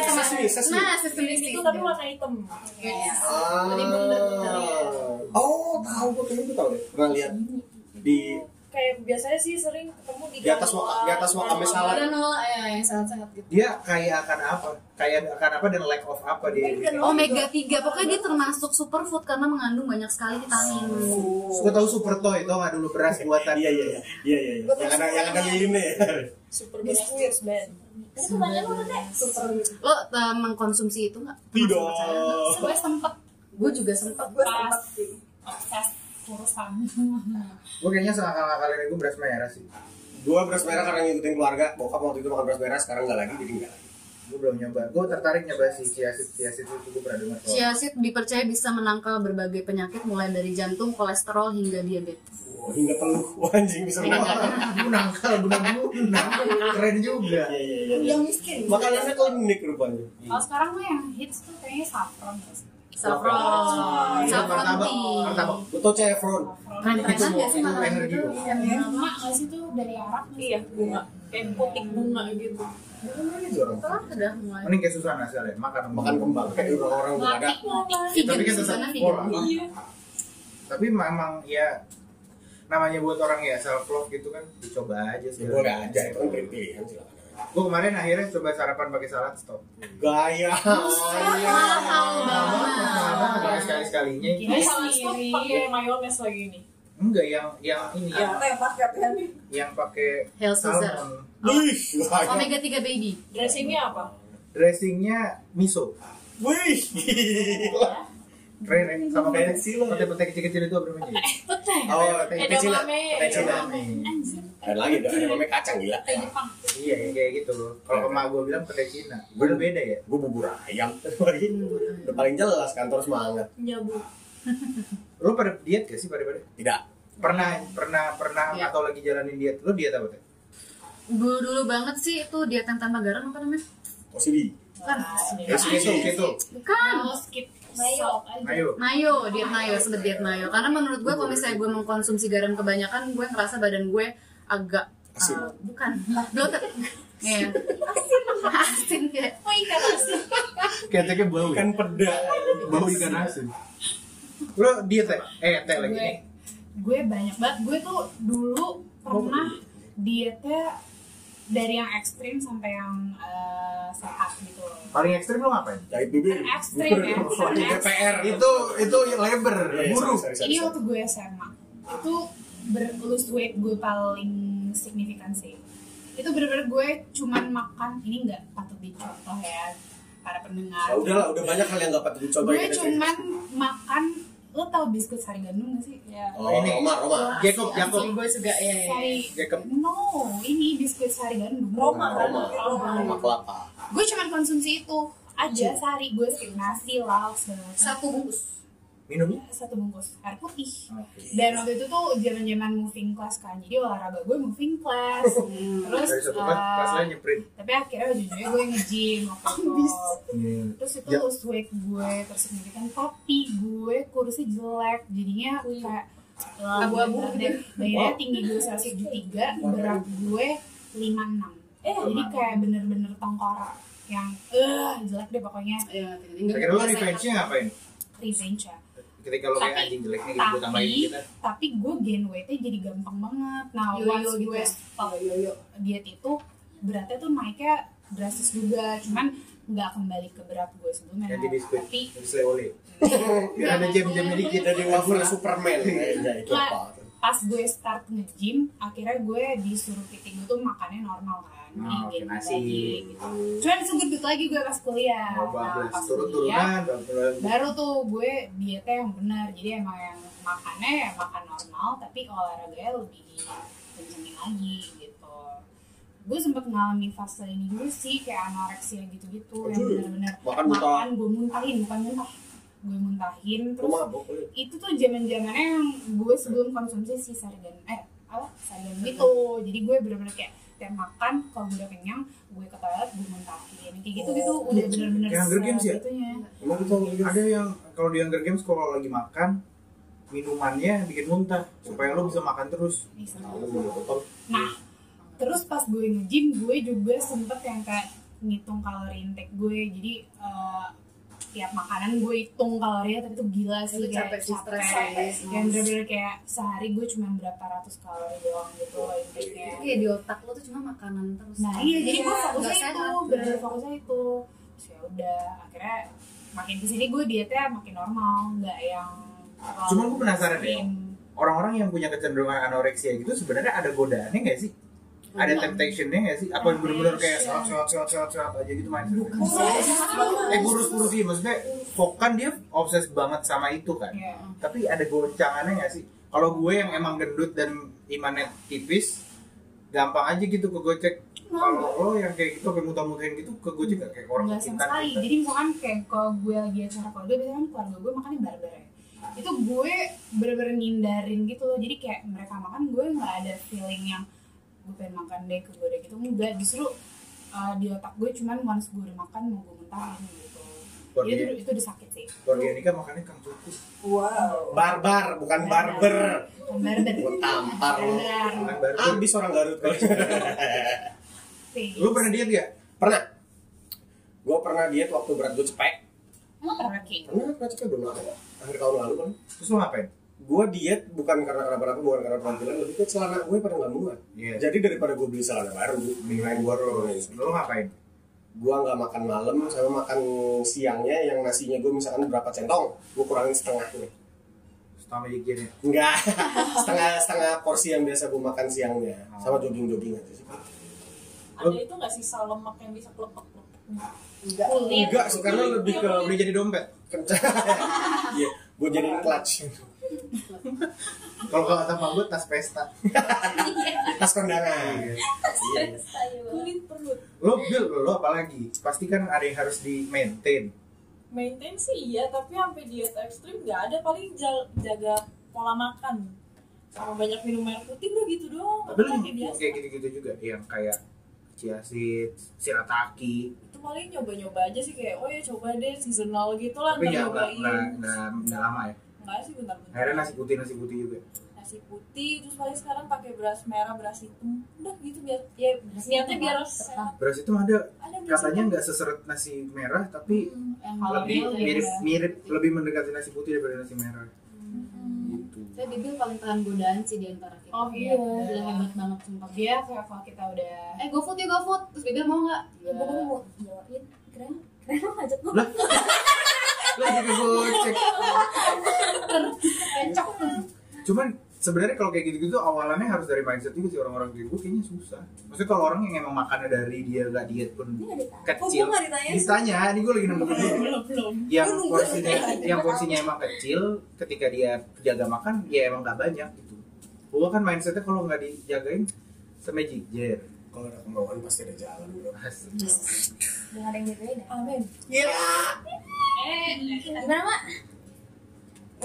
sesame, sesame. Nah, sesame itu seeds. tapi warna hitam Yes. Ah. Jadi bundar. Oh, tahu gue kayaknya tahu deh. Pernah lihat di kayak biasanya sih sering ketemu di Di atas waka- di atas granola. salad. Granola ya yang sangat-sangat gitu. Dia kayak akan apa? Kayak akan apa dan lack of apa dia? Omega 3 pokoknya dia termasuk superfood karena mengandung banyak sekali vitamin. Gue tahu super toy tau nggak dulu beras buatan. Iya iya iya. Iya iya. iya. Yang ada yang ada lilinnya ya. super biskuit Itu super Lo uh, mengkonsumsi itu nggak? Tidak. gue sempet Gue juga sempet. gue sempet sih obses kurusan Gue kayaknya seakal-akalin gue beras merah sih. Gua beras merah karena ngikutin keluarga. Bokap waktu itu makan beras merah, sekarang nggak lagi, jadi nggak. Gue belum nyoba. Gue tertarik nyoba si chia seed. Chia seed itu gue pernah dengar. seed dipercaya bisa menangkal berbagai penyakit mulai dari jantung, kolesterol hingga diabetes. Oh, hingga peluh. Wah, anjing bisa menangkal. Gue nangkal, guna guna. Keren juga. Iya iya iya. yang miskin Makanannya klinik rupanya. kalau sekarang mah yang hits tuh kayaknya saffron Saffron. Itu Saffron martabak, tea. martabak. Chevron. Keren-keren Itu sih itu energi itu? loh. Bunga nggak sih tuh dari Arab sih? Iya, bunga. Kayak putik bunga gitu. Itu orang. Setelah udah mulai. Mending kayak Susana sekalian makan Makan kembang kayak orang-orang udah ada. Tapi kan tetap pola. Iya. Tapi memang ya namanya buat orang ya self love gitu kan dicoba aja Ya boleh aja itu kan pilihan silakan. Gue kemarin akhirnya coba sarapan pakai salad stop. Gaya. Mahal banget. Mahal banget sekali sekalinya. Ini salah stop pakai mayones lagi nih. Enggak yang yang ini yang yang, teh paketnya nih yang pakai Caesar. salmon. Wih, gaya. Omega 3 baby. Dressingnya apa? Dressingnya miso. Wih. Keren ya? sama kayak lo. pete-pete kecil-kecil itu apa namanya? Oh, teh teh Cina. Edamame. Cina. Edamame. Ada lagi ada namanya kacang gila. Iya ya, kayak gitu. Kalau emak gue bilang pete Cina, bener beda ya. Gue bubur ayam. Udah paling jelas kantor semangat. Nyabu. Lo pada diet gak sih pada-pada? Tidak. Pernah pernah pernah Iya. atau lagi jalanin diet? Lo diet apa teh? Dulu dulu banget sih itu diet yang tanpa garam apa namanya? OCD. Bukan. Keto, keto. Bukan. Kalau skip Mayo. salt aja. Ayo. Mayo, diet mayo, sebut diet mayo. Karena menurut gue kalau misalnya gue mengkonsumsi garam kebanyakan, gue ngerasa badan gue agak Asin. uh, bukan bloated. Iya. Asin kayak. Oh ikan asin. Keteknya bau ya? Kan peda. Bau ikan asin. Lo diet teh? Eh, teh lagi gue nih. gue banyak banget gue tuh dulu pernah dietnya dari yang ekstrim sampai yang eh, sehat gitu loh Paling ekstrim lo ngapain? Jahit bibir. ekstrim ya bukan ekstrim. DPR. Itu itu lebar, Iya, iya, buru. sorry, sorry, ini waktu gue SMA itu ber lose weight gue paling signifikan sih itu bener-bener gue cuman makan ini nggak patut dicontoh ya para pendengar Ya udahlah, udah banyak hal yang gak patut dicoba gue ya, cuman cerita. makan lo tau biskuit sari gandum gak sih ya Oh, Ini. Roma, Roma. Jacob, Jacob. Gue juga ya. ya. sari Jacob. no ini biskuit sari gandum Roma kan? Roma. Roma kelapa. gue cuman konsumsi itu aja sehari gue skip nasi lauk segala macam Satu bungkus. Minumnya? satu bungkus air putih. Oke. dan waktu itu tuh zaman zaman moving class kan. Jadi olahraga gue moving class. Terus Dari satu eh, kelas, kelas lain nyeprin. tapi akhirnya ujung-ujungnya gue nge-gym waktu itu. Iya. terus itu Ya. lose weight gue tersignifikan tapi gue kurusnya jelek. Jadinya kayak eh, Abu-abu bener-bener deh. Bayarnya tinggi gue 173 berat gue 56 jadi kayak bener-bener tengkorak yang eh jelek deh pokoknya. Ya, Kira lo revenge-nya ngapain? revenge ya Ketika lo kayak Tapi- anjing jelek nih gitu, gue tambahin tapi kita. tapi gue gain weightnya jadi gampang banget nah Yo-yo once gitu gue ya? stop diet itu beratnya tuh naiknya drastis juga cuman nggak kembali ke berat gue sebelumnya Ganti biskuit, tapi selai oli. Biar ada jam-jamnya dikit. Jadi wafer Superman kayaknya itu Nggak, apa? pas gue start nge-gym akhirnya gue disuruh titik gue tuh makannya normal kan Oh, Gain oke, nasi. gitu. Cuman sebut lagi gue pas kuliah. Oh, nah pas kuliah Turun-turunan, bablas. baru tuh gue dietnya yang benar. Jadi emang yang makannya ya makan normal tapi olahraganya lebih kencengin lagi gitu. Gue sempet ngalamin fase ini dulu sih kayak anoreksia gitu-gitu yang benar-benar makan makan gue muntahin bukan muntah. Gue muntahin terus mabok itu tuh zaman zamannya yang gue sebelum konsumsi si sargan eh apa? Sargan gitu. Jadi gue bener-bener kayak tiap makan kalau gue udah kenyang gue ke toilet gue muntahin kayak gitu gitu udah bener-bener Kayak Hunger Games ya? Emang itu Hunger Games? Ada yang kalau di Hunger Games kalau lagi makan minumannya bikin muntah supaya lo bisa makan terus. Nonton. Nah, terus pas gue nge-gym, gue juga sempet yang kayak ngitung kalori intake gue. Jadi eh, tiap makanan gue hitung kalorinya, tapi tuh gila sih Itu kayak capek sih, stres capek. sih. Yang bener-bener kayak sehari gue cuma berapa ratus kalori doang gitu loh intake-nya. Itu kayak di otak lo tuh cuma makanan terus. Nah iya, jadi gue Iya, fokusnya itu, bener-bener fokusnya itu. Terus ya udah, akhirnya makin ke sini gue dietnya makin normal, nggak yang Cuman gue penasaran deh. Orang-orang yang punya kecenderungan anoreksia gitu sebenarnya ada godaannya nggak sih? Ada temptationnya nggak sih? Apa bener-bener kayak sehat sehat sehat sehat sehat aja gitu main? Eh kurus-kurus sih maksudnya kok kan dia obses banget sama itu kan. Iya. Tapi ada goncangannya nggak sih? Kalau gue yang emang gendut dan imannya tipis, gampang aja gitu kegocek. Kalau lo yang kayak gitu, kayak muntah-muntahin gitu, kegocek nggak kayak orang Enggak sama sekali. gitu. Jadi misalkan kayak kalau gue lagi acara keluarga, biasanya kan keluarga gue makannya barbar ya. Itu gue bener-bener ngindarin gitu loh. Jadi kayak mereka makan, gue nggak ada feeling yang gue pengen makan deh ke gue deh gitu. Enggak, justru uh, di otak gue cuman once gue udah makan mau gue muntahin gitu. Keluarga, itu itu udah sakit sih keluarga Nika makannya kang cukup. wow Barbar, bukan barber. barber Gue tampar. Abis orang Garut. Lu pernah diet gak? pernah. Gue pernah diet waktu berat gue cepek. Oke. Pernah pernah cepek belum lama? Akhir tahun lalu kan. Terus lu ngapain? Gue diet bukan karena kenapa-napa, bukan karena penampilan, lebih ke celana gue pada nggak muat. Iya. Jadi daripada gue beli celana baru, mendingan gue turunin. Lu ngapain? Gue nggak makan malam, sama makan siangnya yang nasinya gue misalkan berapa centong, gue kurangin setengah nih. Setengah magic jar ya? Enggak, setengah setengah porsi yang biasa gue makan siangnya, sama jogging jogging aja sih. Ada itu nggak sisa lemak yang bisa kelepek-kelepek? enggak. Enggak sih, karena lebih ke Udah jadi dompet. kencang. Iya, gue jadiin clutch. Kalau kata Pak gue tas pesta. Tas kondangan. Kulit perut. Lo bil lo apalagi? Pasti kan ada yang harus di maintain. Maintain sih iya, tapi sampai diet ekstrim nggak ada paling jaga pola makan. Sama banyak minum air putih udah gitu doang. Tapi lu kayak gitu-gitu juga yang kayak chia seed, shirataki. Itu paling nyoba-nyoba aja sih kayak oh ya coba deh seasonal gitu lah Tapi nggak lama ya. Enggak sih bentar-bentar. Akhirnya nasi putih nasi putih juga. nasi putih terus paling sekarang pakai beras merah beras hitam. Udah gitu biar ya niatnya biar sehat. Beras itu ada. Ada katanya nggak seseret nasi merah tapi yang lebih mirip ya. mirip lebih mendekati nasi putih daripada nasi merah. Gitu. saya bibil paling tahan godaan sih di antara kita. Oh, iya. Gila hebat banget sumpah. Dia kayak kalau kita udah eh gofood ya gofood terus bibil mau nggak? Gue mau bawain keren keren ngajak gue Lah, Lah juga gocek. Cuman sebenarnya kalau kayak gitu-gitu awalannya harus dari mindset juga sih orang-orang kayak gue kayaknya susah. Maksudnya kalau orang yang emang makannya dari dia nggak diet pun Ini kecil. gue nggak ditanya ini gue lagi belum Yang porsinya yang porsinya emang kecil, ketika dia jaga makan ya emang nggak banyak gitu. Gue kan mindsetnya kalau nggak dijagain semeji jar. Kalau ada kemauan pasti ada jalan bro. Dengan ada yang dibedain ya. Amin. Gila. Eh gimana mak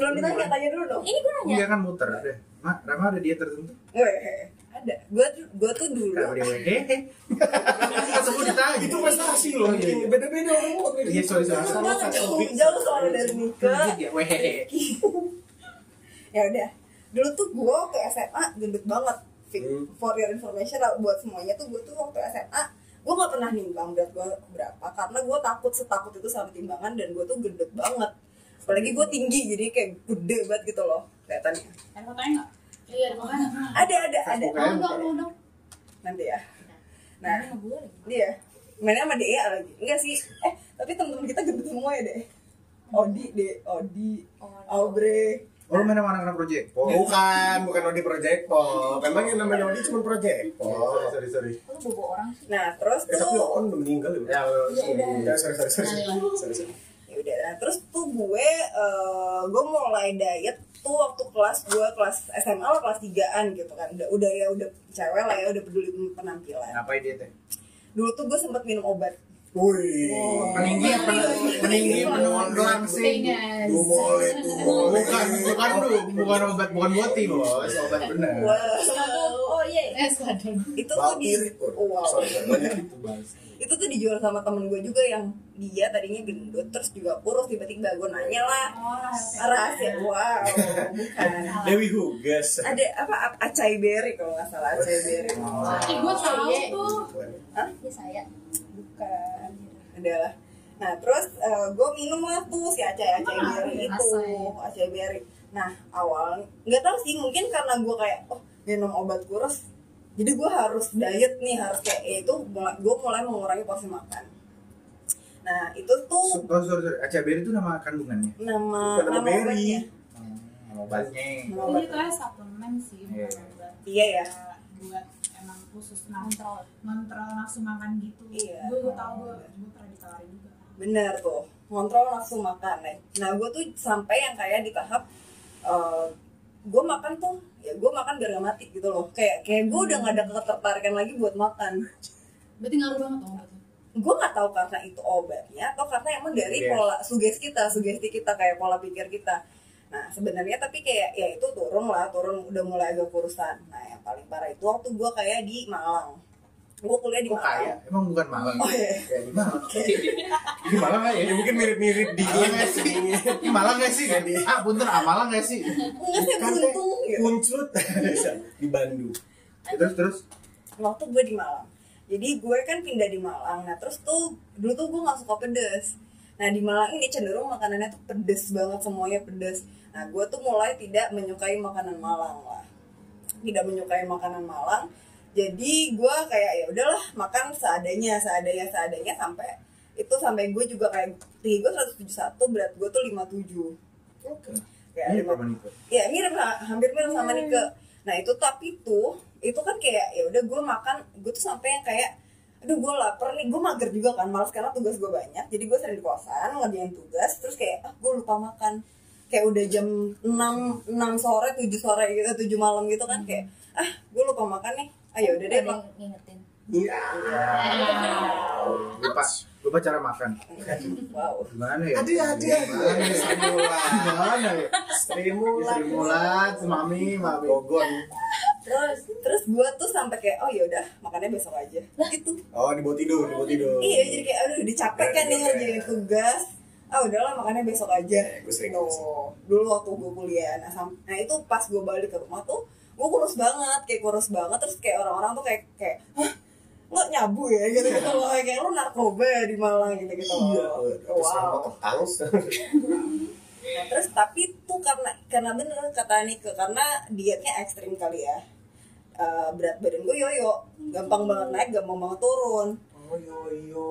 belum ditanya tanya dulu dong ini gue nanya Iya kan muter deh. Mak, Rama ada diet tertentu? Weh, ada gue tuh gue tuh dulu Kenapa dia wehehe? Kan semua ditanya. Itu prestasi loh, Oh, iya, iya. beda-beda orang mau Iya, sorry, sorry. Kan jauh jauh soalnya dari Nika Ya, ya udah dulu tuh gue waktu SMA gendut banget. Hmm. for your information buat semuanya tuh gue tuh waktu SMA gue nggak pernah nimbang berat gue berapa karena gue takut setakut itu sama timbangan dan gue tuh gendut banget apalagi gue tinggi jadi kayak gede banget gitu loh kelihatannya. Ada fotonya nggak? Iya ada ada ada ada. mau dong mau dong. Nanti ya. Nah sama gue lagi. dia mainnya sama Dea lagi. Enggak sih. Eh tapi temen-temen kita gendut semua ya deh Odi deh Odi Aubrey. Oh, lu main sama anak-anak project? Oh, Bukan, bukan Odi Project Pop. Memang yang namanya Odi cuma Project Pop. sorry, sorry. lu bobo orang sih. Nah terus Eh, tapi tuh On udah meninggal ya. Ya, Ya, sorry, sorry, sorry. Sorry, sorry. Ya udah nah, terus tuh gue eh, gue mulai diet tuh waktu kelas gue kelas SMA lah kelas 3an gitu kan udah udah ya udah cewek lah ya udah peduli penampilan ngapain dia teh? dulu tuh gue sempet minum obat Wih. Peninggi, peninggi, penuh langsing. Pengen. Dumol itu. Bukan, bukan lu, bukan obat, bukan boti bos, obat bener. Wah, oh iya sadar itu tuh di oh, wow. Itu tuh dijual sama temen gue juga yang dia tadinya gendut terus juga kurus tiba-tiba gue nanya lah. Rahasia. Wow bukan. Dewi Hugas. ada apa acai berry kalau nggak salah acai berry. Ih gue tahu tuh. Hah? ya saya. Bukan. Adalah. Nah terus gue minum lah tuh si acai acai berry itu Acai. acai berry. Nah awal nggak tahu sih mungkin karena gue kayak oh minum obat kurus jadi gue harus diet nih harus kayak ya itu gue mulai mengurangi porsi makan nah itu tuh Oh, sorry, sorry. ACBR itu nama kandungannya? nama Bukan nama obatnya Nama obatnya. nama Ini obat kayak suplemen sih, Iya. obat. iya ya buat emang khusus kontrol ngontrol nafsu makan gitu. Iya. Gue gue tau gue gue pernah ditawarin juga. bener tuh ngontrol nafsu makan nih nah gue tuh sampai yang kayak di tahap gue makan tuh ya gue makan biar gak mati gitu loh kayak kayak gue udah gak ada ketertarikan lagi buat makan berarti ngaruh banget dong obatnya gue nggak tahu karena itu obatnya atau karena emang dari Yes. pola sugesti kita sugesti kita kayak pola pikir kita nah sebenarnya tapi kayak ya itu turun lah turun udah mulai agak kurusan nah yang paling parah itu waktu gue kayak di Malang gue kuliah di Kok Malang kaya? Emang bukan Malang. Oh, iya. Ya di Malang. Di Malang ya? Mungkin mirip-mirip di Malang nggak sih? Di Malang nggak sih? Ah, punten, ah Malang nggak sih? enggak sih beruntung gitu Kuncut di Bandung. Terus terus. waktu gue di Malang jadi gue kan pindah di Malang. Nah terus tuh dulu tuh gue nggak suka pedes. Nah di Malang ini cenderung makanannya tuh pedes banget semuanya pedes. Nah gue tuh mulai tidak menyukai makanan Malang lah. Tidak menyukai makanan Malang. Jadi gue kayak ya udahlah makan seadanya seadanya seadanya sampai itu sampai gue juga kayak tinggi gue 171 berat gue tuh 57 Oke. kayak Ini lima- apa nih? Kak? ya mirip hampir mirip sama Nike. Nah itu tapi tuh itu kan kayak ya udah gue makan gue tuh sampai yang kayak aduh gue lapar nih. Gue mager juga kan malas karena tugas gue banyak jadi gue sering di kosan ngerjain tugas terus kayak ah gue lupa makan. Kayak udah jam 6 6 sore 7 sore gitu 7 malam gitu kan kayak ah gue lupa makan nih. Ayo udah deh Ada mak yang ngingetin. Iya. Lupa, lupa cara makan. wow Gimana ya? Aduh, aduh. Gimana ya? Gimana ya? Stimulan. Sri Mulat, Mami, Mami. Gogon. terus terus gue tuh sampai kayak oh ya udah makannya besok aja gitu Oh, dibawa tidur, dibawa tidur. Iya jadi kayak aduh dicapek kan nih ngerjain tugas Ah udahlah makannya besok aja Eh, gue sering Tuh, Dulu waktu gue kuliah nah, sam- nah itu pas gue balik ke rumah tuh Gue kurus banget Kayak kurus banget Terus kayak orang-orang tuh kayak kayak Hah? Nggak nyabu ya gitu gitu loh Kayak lu narkoba ya di Malang gitu gitu Iya. Terus Wow ketang. Nah, terus tapi tuh karena karena bener kata Nike karena dietnya ekstrim kali ya Eh, berat badan gue yoyo gampang banget naik gampang banget turun Oh, yo, yo.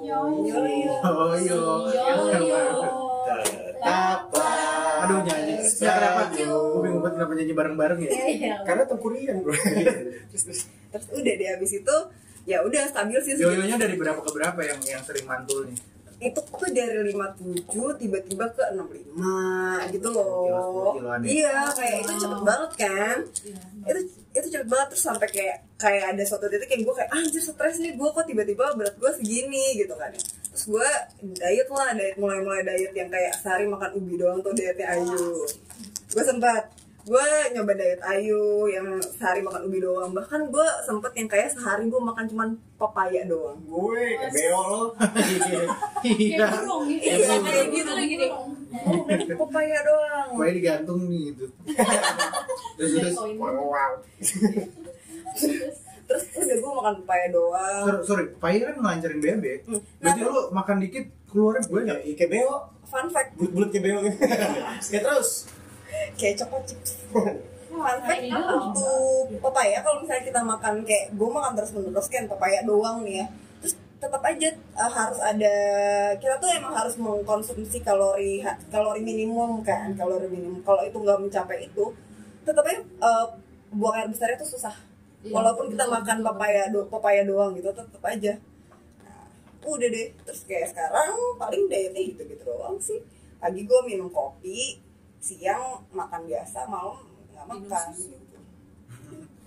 yoyo Oh, yo. Apa? Aduh nyanyi. Ya kenapa? Gue bingung banget kenapa nyanyi bareng-bareng ya. Iya. Karena tempurian, bro. Terus, terus. terus udah deh habis itu ya udah stabil sih. Yoyonya dari berapa ke berapa yang yang sering mantul nih? itu tuh dari 57 tiba-tiba ke 65 gitu Kilo, loh ya? iya kayak itu cepet banget kan? Itu itu cepet banget terus sampai kayak kayak ada suatu titik yang gue kayak "Ah, anjir stres nih gue kok tiba-tiba berat gue segini gitu kan. Ya terus gue diet lah diet mulai-mulai diet yang kayak sehari makan ubi doang tuh dietnya Ayu. Gue sempat gue nyoba diet Ayu yang sehari makan ubi doang bahkan gue sempet yang kayak sehari gue makan cuman papaya doang Gue, kayak beo lo. Iya. iya kayak gitu lagi deh. Oh, papaya doang Pokoknya digantung nih gitu. Terus terus. Wow. terus udah gue makan papaya doang Sorry, sorry, paya kan ngelancarin BAB. Berarti lu makan dikit keluarnya banyak. Ya, kayak beo. fun fact Bulat-bulat kayak beo. Kayak terus. Kayak coklat chips. Fun fact untuk papaya kalau misalnya kita makan kayak gue makan terus menerus kan papaya doang nih ya. Terus tetap aja uh, harus ada kita tuh emang harus mengkonsumsi kalori kalori minimum kan kalori minimum kalau itu nggak mencapai itu tetap aja uh, buang air besarnya tuh susah. Iya, walaupun kita makan papaya do, papaya doang gitu tetap aja. Nah, udah deh. Terus kayak sekarang paling dietnya gitu gitu doang sih. Pagi gue minum kopi siang makan biasa malam nggak makan gitu.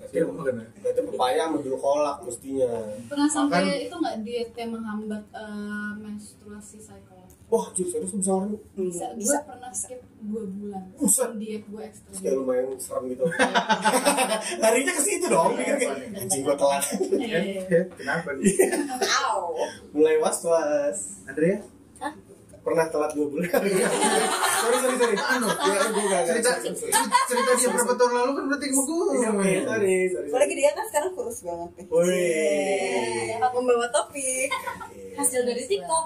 Iya, makan. Berarti pepaya sama dulu kolak mestinya. Pernah sampai Makan. itu nggak diet yang menghambat eh, menstruasi cycle? Wah, cuy, serius bisa orang Bisa, Hmm, bisa gue pernah skip 2 bulan. Buset. Diet gue ekstrim. kayak lumayan serem gitu. Larinya ke situ dong, pikir kayak anjing gua telat. Iya, iya. Kenapa nih? Mulai was-was. Andrea? Pernah telat dua bulan. sorry, sorry, sorry. Anu, Ya, gue gak cerita cerita dia berapa tahun lalu kan berarti gue. Iya, sorry, sorry. sorry. Apalagi dia kan sekarang kurus banget nih. Wih. Ya, membawa topik. Hasil dari TikTok.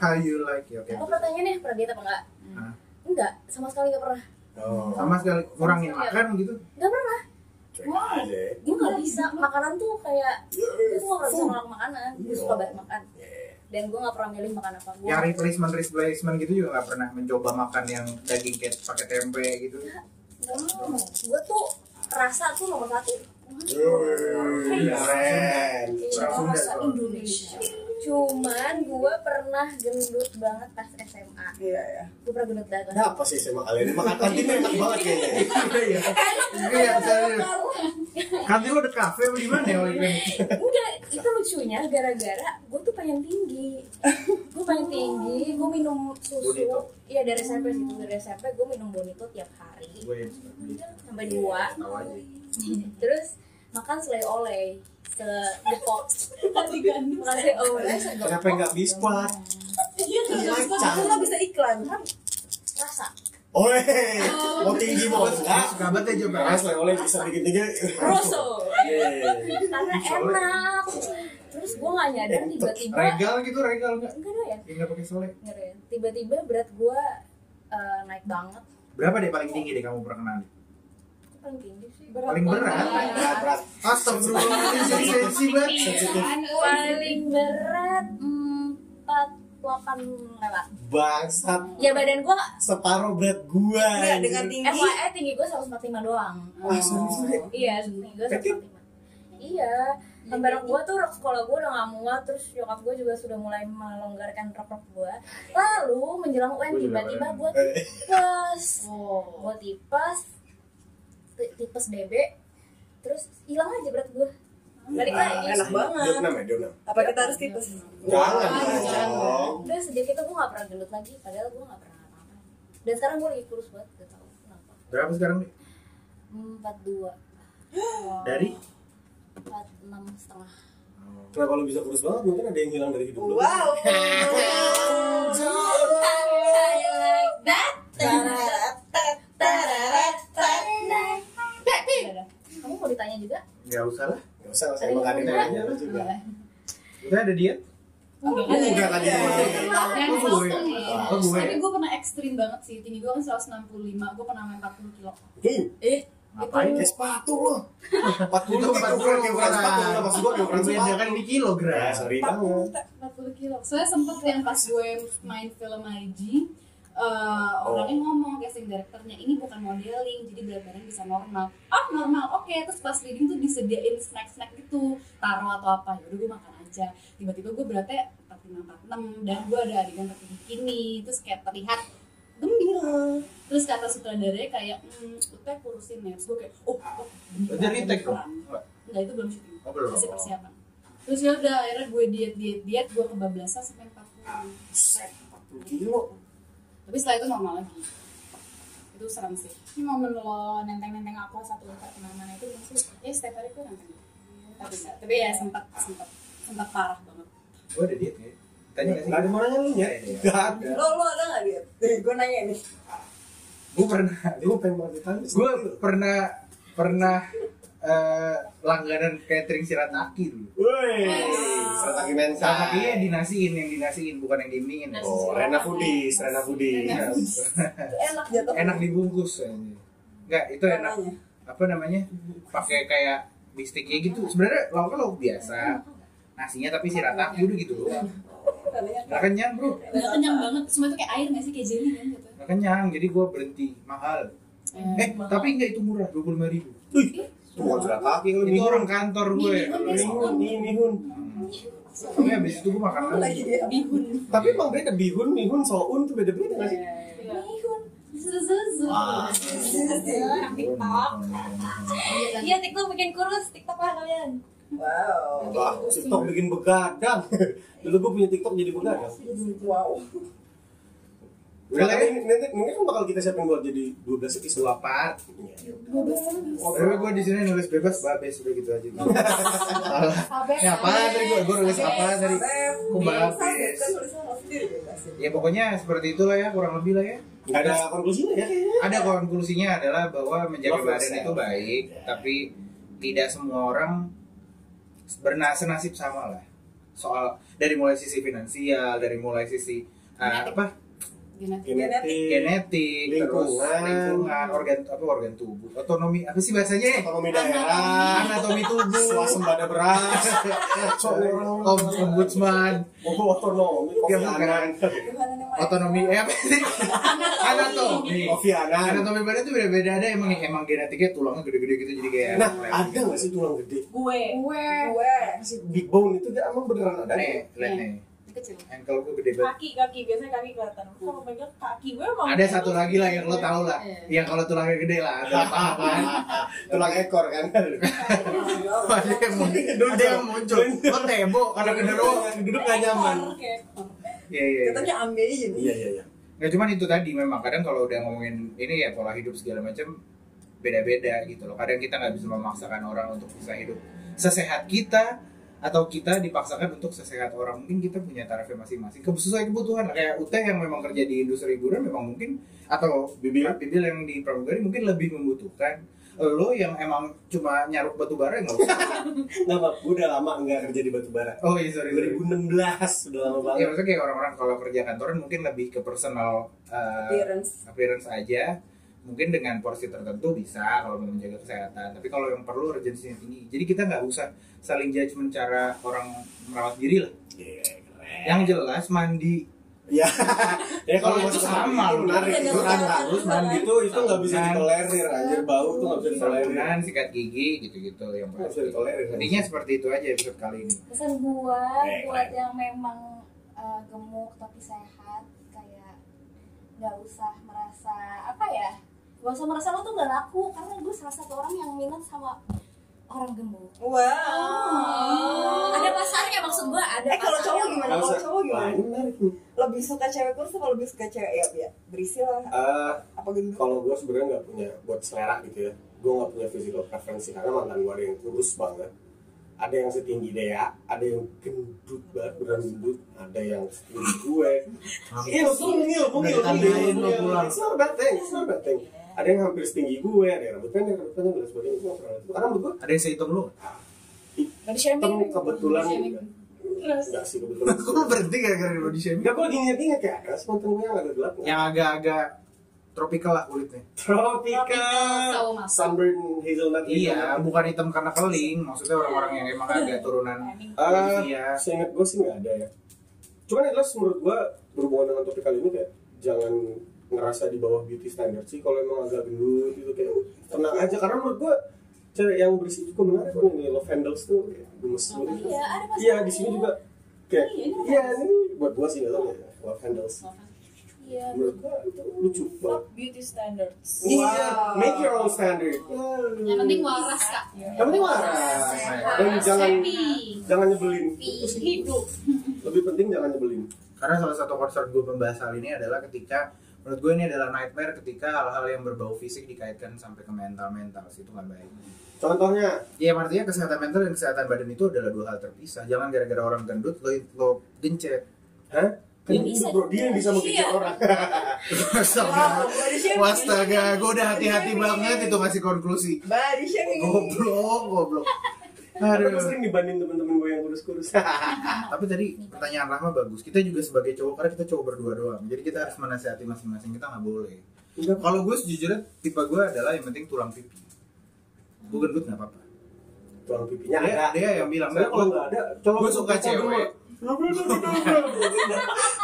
How you like it? Oke. Aku pertanyaannya pernah diet apa enggak? Enggak, sama sekali enggak pernah. Oh, Sama sekali kurangin makan gitu. Enggak pernah. ya. Gue nggak bisa. Makanan tuh kayak gue pernah bisa nolak makanan. Gue suka banget makan. Dan gue nggak pernah milih makan apa. Gue Yang replacement replacement gitu juga nggak pernah mencoba makan yang daging kayak pakai tempe gitu. nggak mau. Gue tuh rasa tuh nomor satu. Keren. Rasa tuh. Indonesia. Cuman gue pernah gendut banget pas SMA. Iya ya. Gue pernah gendut banget. Kenapa sih sama kalian? Makan kantin enak banget kayaknya. Iya. Iya, saya. Kantin lo ada kafe apa di mana ya? Enggak, itu lucunya gara-gara gue tuh pengen tinggi. Gue pengen tinggi, gue minum susu. Iya dari SMP sih, dari SMP gue minum bonito tiap hari Gue sampai dua. Terus makan selai oleh ke Depok Hati gandum. makasih oh Kenapa nggak biskuat? Iya tuh. Kacang. Itu nggak bisa iklan. rasa Oi, mau tinggi mau enggak? Suka banget ya coba. Mas oleh bisa bikin tinggi. Rosso. Karena enak terus gue nggak nyadar tiba-tiba Regal gitu, regal enggak? enggak doyan Ya enggak pakai solek. enggak doyan tiba-tiba berat gue eh, naik banget Berapa deh paling tinggi deh kamu pernah kenali? Paling tinggi sih Paling berat. Berat, berat. Astagfirullahaladzim, sensi banget. Sensitif. paling berat empat delapan lewat Bangsat. ya badan gue Separuh berat gua. Iya, anjir. dengan tinggi. FYI tinggi gue 145 doang Ah, serius lu, Dek? iya tinggi gue Sakit? 145 iya Gambaran gue tuh rok sekolah gue udah gak muat Terus nyokap gue juga sudah mulai melonggarkan rok-rok gue Lalu menjelang UN Gua tiba-tiba gue tipes Oh. Gue tipes ti- Tipes DB Terus hilang aja berat gue Balik lagi Enak banget. Dia enam ya, dia enam. Apa kita harus tipes? Jangan. Udah sejak itu gue gak pernah gendut lagi Padahal gue gak pernah apa-apa Dan sekarang gue lagi kurus banget Gak tau kenapa Berapa sekarang nih? 42 Dari? 46 setengah Kenapa lu bisa kurus banget? Mungkin ada yang hilang dari hidup lu. Wow. I like that Kamu mau ditanya juga? Enggak usah lah. Gak usah, gak usah. Emang ada yang nanya lu juga. Udah ada diet? Enggak enggak tadi. Yang Oh, gue. ya. Oh, gue. Tapi gue pernah ekstrim banget sih. Tinggi gue kan 165, gue pernah main 40 kilo. Eh, Ngapain? kayak sepatu lo. 40 Itu tuh kayak ukuran kayak ukuran sepatu. Lah, Maksud kayak ukuran sepatu. kan di kilogram. Ya, sorry banget. 40 kilo. Soalnya sempet yang pas gue main film IG, eh, orangnya ngomong casting direkturnya ini bukan modeling, jadi berat badan bisa normal. Oh normal, oke. Terus pas reading tuh disediain snack-snack gitu, taro atau apa. Yaudah gue makan aja. Tiba-tiba gue beratnya 45-46 dan gue ada adegan pakai bikini, terus kayak terlihat gembira. Terus kata sutradaranya kayak, hmm, udah kurusin ya. Terus gue kayak, oh, oh gembira. Jadi retake dong? Enggak, itu belum syuting. Oh, belum. Masih persiapan. Terus ya udah akhirnya gue diet diet diet gue kebablasan sampai 40. Set, 40 kilo. Tapi setelah itu normal lagi. Itu serem sih. Ini momen lo nenteng-nenteng aku satu liter ke mana-mana itu belum sih? Ya setiap hari gue nonton. Tapi enggak. Tapi ya sempat sempat sempat parah banget. Gue ada diet ya? Tanya nggak sih? Gak ada mananya lu nya. Gak ada. Lo lo ada nggak dia? Gue nanya nih. Gue pernah. Gue pengen banget ditanya. Gue pernah pernah eh, langganan catering sirataki dulu. Woi, strategi mental. Siratakinya dinasiin, yang dinasiin bukan yang dimingin. ya. Oh, Rena Foodies, Rena Foodies. Enak jatuh. enak dibungkus ini. Enggak, itu enak. Apa namanya? Pakai kayak bistiknya gitu. Sebenarnya lauknya lauk biasa. Nasinya tapi sirataki udah gitu doang. Katanya Nggak kenyang bro. Udah kenyang banget. Semua itu kayak air nggak sih kayak jelly kan gitu. Nggak kenyang, jadi gue berhenti mahal. Eh, tapi enggak itu murah, dua puluh ribu. Lu Itu orang kantor gue. Mihun, nih mihun. Tapi habis itu gue makan lagi. Bihun. Tapi emang beda bihun, mihun, soun tuh beda-beda nggak sih? Bihun. Zuzuzu. TikTok Iya TikTok bikin kurus TikTok lah kalian Wow. Wah, TikTok bikin begadang. Dulu gue punya TikTok jadi begadang. Wow. Udah ini- nanti nanti kan bakal kita siapin buat jadi 12 episode. Dua part. Oh, Tapi gue di sini nulis bebas babes udah gitu aja. Salah. Ini apa tadi gue gue nulis apa tadi? Bebasin. Ya pokoknya seperti itulah ya kurang lebih lah ya. Nggak ada konklusinya ya. Ada konklusinya adalah bahwa menjaga badan itu baik, tapi tidak semua orang bernasib sama lah. Soal dari mulai sisi finansial, dari mulai sisi uh, apa Genetik. Genetik, genetik, terus Lingkungan. lingkungan, organ apa organ tubuh, otonomi apa sih bahasanya? ekonomi daerah, Anatomi tubuh, swasembada beras, Om- ombudsman, oh otonomi, kopi Ya, bukan. anan, Tuhan yang maha otonomi eh apa sih? Anatomi. kopi anan. Anatomi badan tuh beda-beda ada emang emang genetiknya tulangnya gede-gede gitu jadi kayak Nah, ada nggak sih tulang gede? Gue. Gue gue. Si big bone itu dia emang beneran ada? nih, lihat nih. Kecil. Ankle gue gede banget. Kaki kaki biasanya kaki kelihatan. Kalau megang kaki gue emang. Ada satu lagi lah yang lo tau lah, Iya. yang kalau tulangnya gede lah, ada apa kan? Tulang ekor kan? Ada yang muncul, ada yang muncul. Oh tebo, karena genderuwo. Duduk nggak nyaman. Iya iya. iya. Katanya amazing. Iya iya iya. Nggak cuman itu tadi memang kadang kalau udah ngomongin ini ya pola hidup segala macam beda-beda gitu loh. Kadang kita nggak bisa memaksakan orang untuk bisa hidup sesehat kita atau kita dipaksakan untuk sesehat orang. Mungkin kita punya tarifnya masing-masing. Ke- sesuai kebutuhan kayak Ute yang memang kerja di industri hiburan memang mungkin atau Bibil Bibil yang di pramugari mungkin lebih membutuhkan. Lo yang emang cuma nyaruk batu bara nggak usah. Nggak apa, gue udah lama nggak kerja di batubara. oh iya sorry sorry. 2016 udah lama ya banget. maksudnya kayak orang-orang kalau kerja kantoran mungkin lebih ke personal uh, Appearance. appearance aja mungkin dengan porsi tertentu bisa kalau mau menjaga kesehatan tapi kalau yang perlu urgensinya tinggi jadi kita nggak usah saling judgement cara orang merawat diri lah Iya, keren. yang jelas mandi Ya, ya Kalau itu sama. Iya, iya, kan iya. harus mandi itu itu nggak bisa ditolerir. Anjir bau tuh nggak bisa ditolerir. sabunan sikat gigi gitu-gitu yang Nggak bisa ditolerir. intinya seperti itu aja episode kali ini pesan gua Eh, buat yang memang uh, gemuk tapi sehat kayak nggak usah merasa apa ya gak usah merasa lo tuh nggak laku karena gue salah satu orang yang minat sama orang gemuk Wow. ada pasarnya maksud gua ada Eh kalau cowok gimana? Kalau cowok gimana? ini menarik nih. Lebih suka cewek kurus atau lebih suka cewek ya? ya berisi lah. Eh, Apa gendut? kalau gue sebenarnya nggak punya buat selera gitu ya gue nggak punya physical preference karena mantan gue ada yang kurus banget ada yang setinggi Dea ada yang gendut banget beneran gendut ada yang setinggi gue il mungil mungil lo pulang. it's not a bad thing it's not a bad thing ada yang hampir setinggi gue ada yang rambut pendek rambut pendek dan sebagainya. Itu pernah itu. Karena menurut gue ada yang sehitung lu? Body shaming. hitam kebetulan enggak sih kebetulan. Kok lu berhenti gara-gara di body shaming. Enggak, gue lagi inget-inget kayak ada sih mantan gue yang agak gelap. Yang agak-agak tropikal lah kulitnya. Tropical. Sunburn hazelnut Iya, bukan hitam karena keling. Maksudnya orang-orang yang emang agak turunan Ah, Iya. seingat gue sih nggak ada ya. Cuman yang jelas menurut gue berhubungan dengan topik kali ini kayak jangan ngerasa di bawah beauty standard sih kalau emang agak gendut gitu kayak tenang aja karena menurut gue cewek yang bersih juga menarik kan ini love handles tuh gemes banget. iya ada Iya di sini juga kayak Iya, ini iya ini buat gue sih nggak tahu ya love handles. iya Menurut gue itu lucu banget. Fuck beauty standards. Iya, make your own standard. Yang penting waras kak. Yang penting waras. Dan jangan happy. jangan nyebelin. Hidup. Lebih penting jangan nyebelin. Karena salah satu concern gue membahas hal ini adalah ketika menurut gue ini adalah nightmare ketika hal-hal yang berbau fisik dikaitkan sampai ke mental-mental sih itu nggak baik. Contohnya, Ya artinya kesehatan mental dan kesehatan badan itu adalah dua hal terpisah. Jangan gara-gara orang gendut lo, lo gencet. hah? Kan bisa bro, dia yang bisa Iya. orang. Astaga. shaming. Wastaga, gue udah hati-hati banget itu ngasih konklusi. Goblok, goblok. Aduh. sering dibanding temen-temen gue yang kurus-kurus. Tapi tadi pertanyaan Rahma bagus. Kita juga sebagai cowok karena kita cowok berdua doang. Jadi kita harus menasihati masing-masing. Kita nggak boleh. Enggak, Kalau gue sejujurnya tipe gue adalah yang penting tulang pipi. Gue gendut nggak apa-apa. tulang pipinya Dia, ada. dia yang bilang Soalnya kalau nggak ada, cowok gue suka cewek.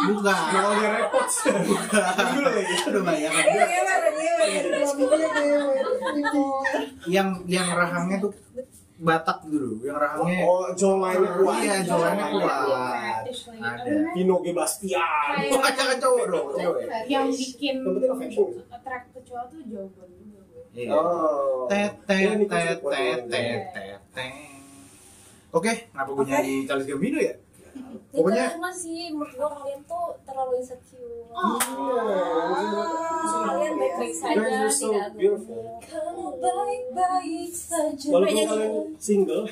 Bukan. Kalau dia repot, Iya, gue. gimana, gimana? Yang yang rahangnya tuh Batak dulu. Yang rahangnya Oh, kuat. Iya, jawline-nya kuat. Fetish lagi. Ada. Pino Gebastian. Bukan jangan cowok dong, cewek. yang bikin Yang affection. attract ke cowok tuh jawaban Iya. Oh. tet Iya, tet ini tet kuat tet banget. tet tet tet. Oke, kenapa gue nyanyi Charles Gambino ya? Pokoknya karena sih menurut gua kalian tuh terlalu insecure. Iya. Kalian baik-baik saja, so tidak beautiful. Kamu baik-baik saja. Walaupun Nyanyi. kalian single,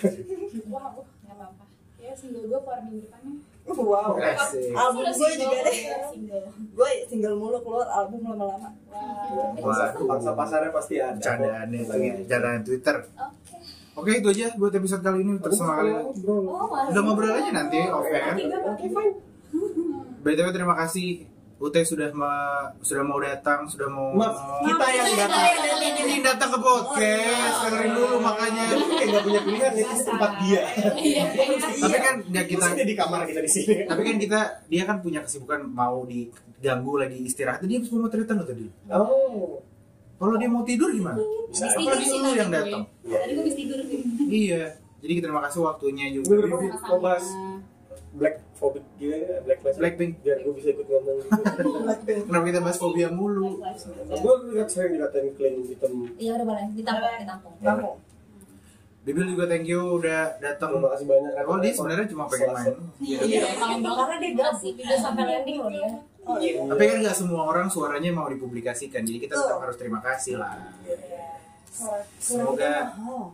wah wah nggak apa-apa ya single gue keluar minggu depannya Wow. Album gue juga deh. single Gue single mulu keluar album lama-lama. wah Waduh, pangsa pasarnya pasti ada. ya, bercandaan Twitter. Oke. Oke, itu aja buat episode kali ini. Terus kali Oh, masih. Udah ngobrol aja nanti oke. Oke, fine. BTW terima kasih Ute sudah ma- sudah mau datang, sudah mau Maaf, kita yang datang. ini datang ke podcast, dengerin dulu makanya. Kayak nggak punya pilihan ya, ini tempat dia. Tapi kan dia kita Kita di kamar kita di sini. tapi kan kita dia kan punya kesibukan mau diganggu lagi istirahat dia habis pemotretan loh tadi Oh. Kalau dia mau tidur gimana Bisa. apalagi lu yang datang Tadi gue habis tidur. iya jadi terima kasih waktunya Gue juga lebih mau bahas black phobic gitu ya, black lives Blackpink. biar gue bisa ikut ngomong gitu. kenapa kita bahas fobia mulu gue lihat sering dikatain clean hitam. Iya udah boleh ditampung, ditampung. Kamu. Bibil juga thank you udah datang Terima kasih banyak. oh dia sebenarnya cuma pengen main Iya, kangen banget. Karena dia gabut. Udah sampai landing loh dia. Oh iya. tapi kan nggak semua orang suaranya mau dipublikasikan jadi kita tetap harus terima kasih lah semoga Oh.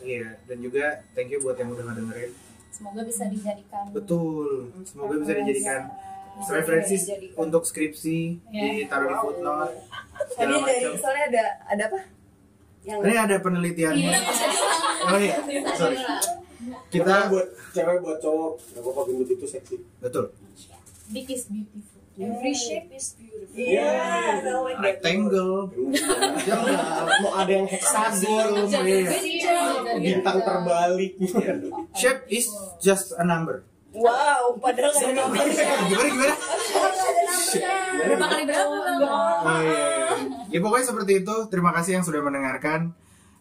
Iya, dan juga thank you buat yang udah ngedengerin. semoga bisa dijadikan Betul. Semoga bisa dijadikan referensi untuk skripsi, ditaruh di footnote. Tadi dari soalnya ada ada apa? Yang Ini ada penelitiannya. Oh iya, sorry. kita buat cewek buat cowok nggak apa-apa gendut itu seksi betul. Big is beautiful. Every shape is beautiful. Iya, I like. Rectangle. Jangan, mau ada yang heksagon Iya. bintang terbalik Shape is just a number. Wow, padahal nggak ada nomor. Gimana gimana? Berapa kali berapa? Oh iya. Ya pokoknya seperti itu. Terima kasih yang sudah mendengarkan.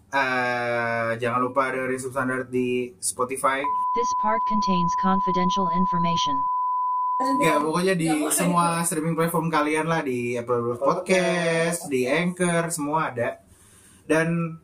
Eh, jangan lupa dengerin Substandard di Spotify. This part contains confidential information. Ya pokoknya di semua streaming platform kalian lah di Apple Podcast, di Anchor, semua ada. Dan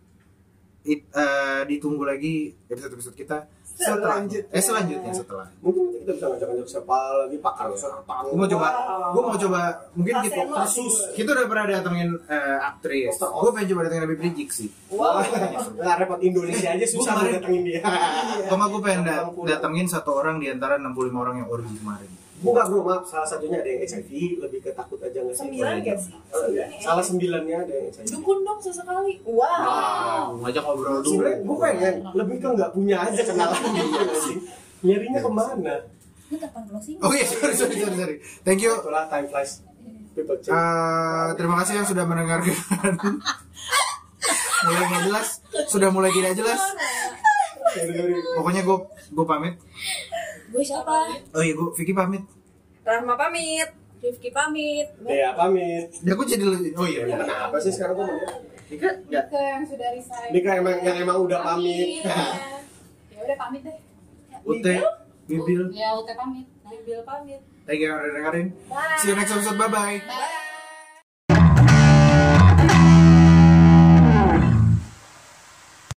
it- eh, ditunggu lagi episode-episode kita setelah Selanjutnya. eh selanjutnya setelah. mungkin kita bisa ngajak-ngajak siapa lagi pakar setan Gue mau coba, gue mau coba mungkin kita lo sih. kita udah pernah datengin eh, aktris. Gue pengen coba datengin Habib Rizik sih. Wah, nggak repot Indonesia aja susah datengin dia. Atau nggak gue pengen datengin satu orang di antara 65 orang yang orgi kemarin. Bukan bro, maaf. Salah satunya ada yang HIV, lebih ke takut aja nggak sih? Sembilan gak sih? Oh, iya. Salah sembilannya ada yang HIV. Dukun dong sesekali. Wow. Wow, ngajak ngobrol dulu. Sebenarnya gue pengen lebih ke nggak punya aja kenalan gitu sih. Nyarinya ke mana? ini kapan closing Oh iya, sorry, sorry, sorry, sorry. Thank you. Itulah time flies. People change. Eh, terima kasih yang sudah mendengarkan. mulai nggak jelas, sudah mulai tidak jelas. Pokoknya gue gue pamit. Gue siapa Oh iya, gue Vicky pamit. Rahma pamit. Rifki pamit. Ya pamit. Ya gue jadi lebih. Oh iya. iya. Kenapa sih sekarang gue mau? Dika ke yang sudah resign Ini kan emang yang emang udah pamit. ya udah pamit deh Ute, Bibil. Ya, udah pamit. Bill pamit. Thank you yang udah dengerin. See you next episode. Bye bye. bye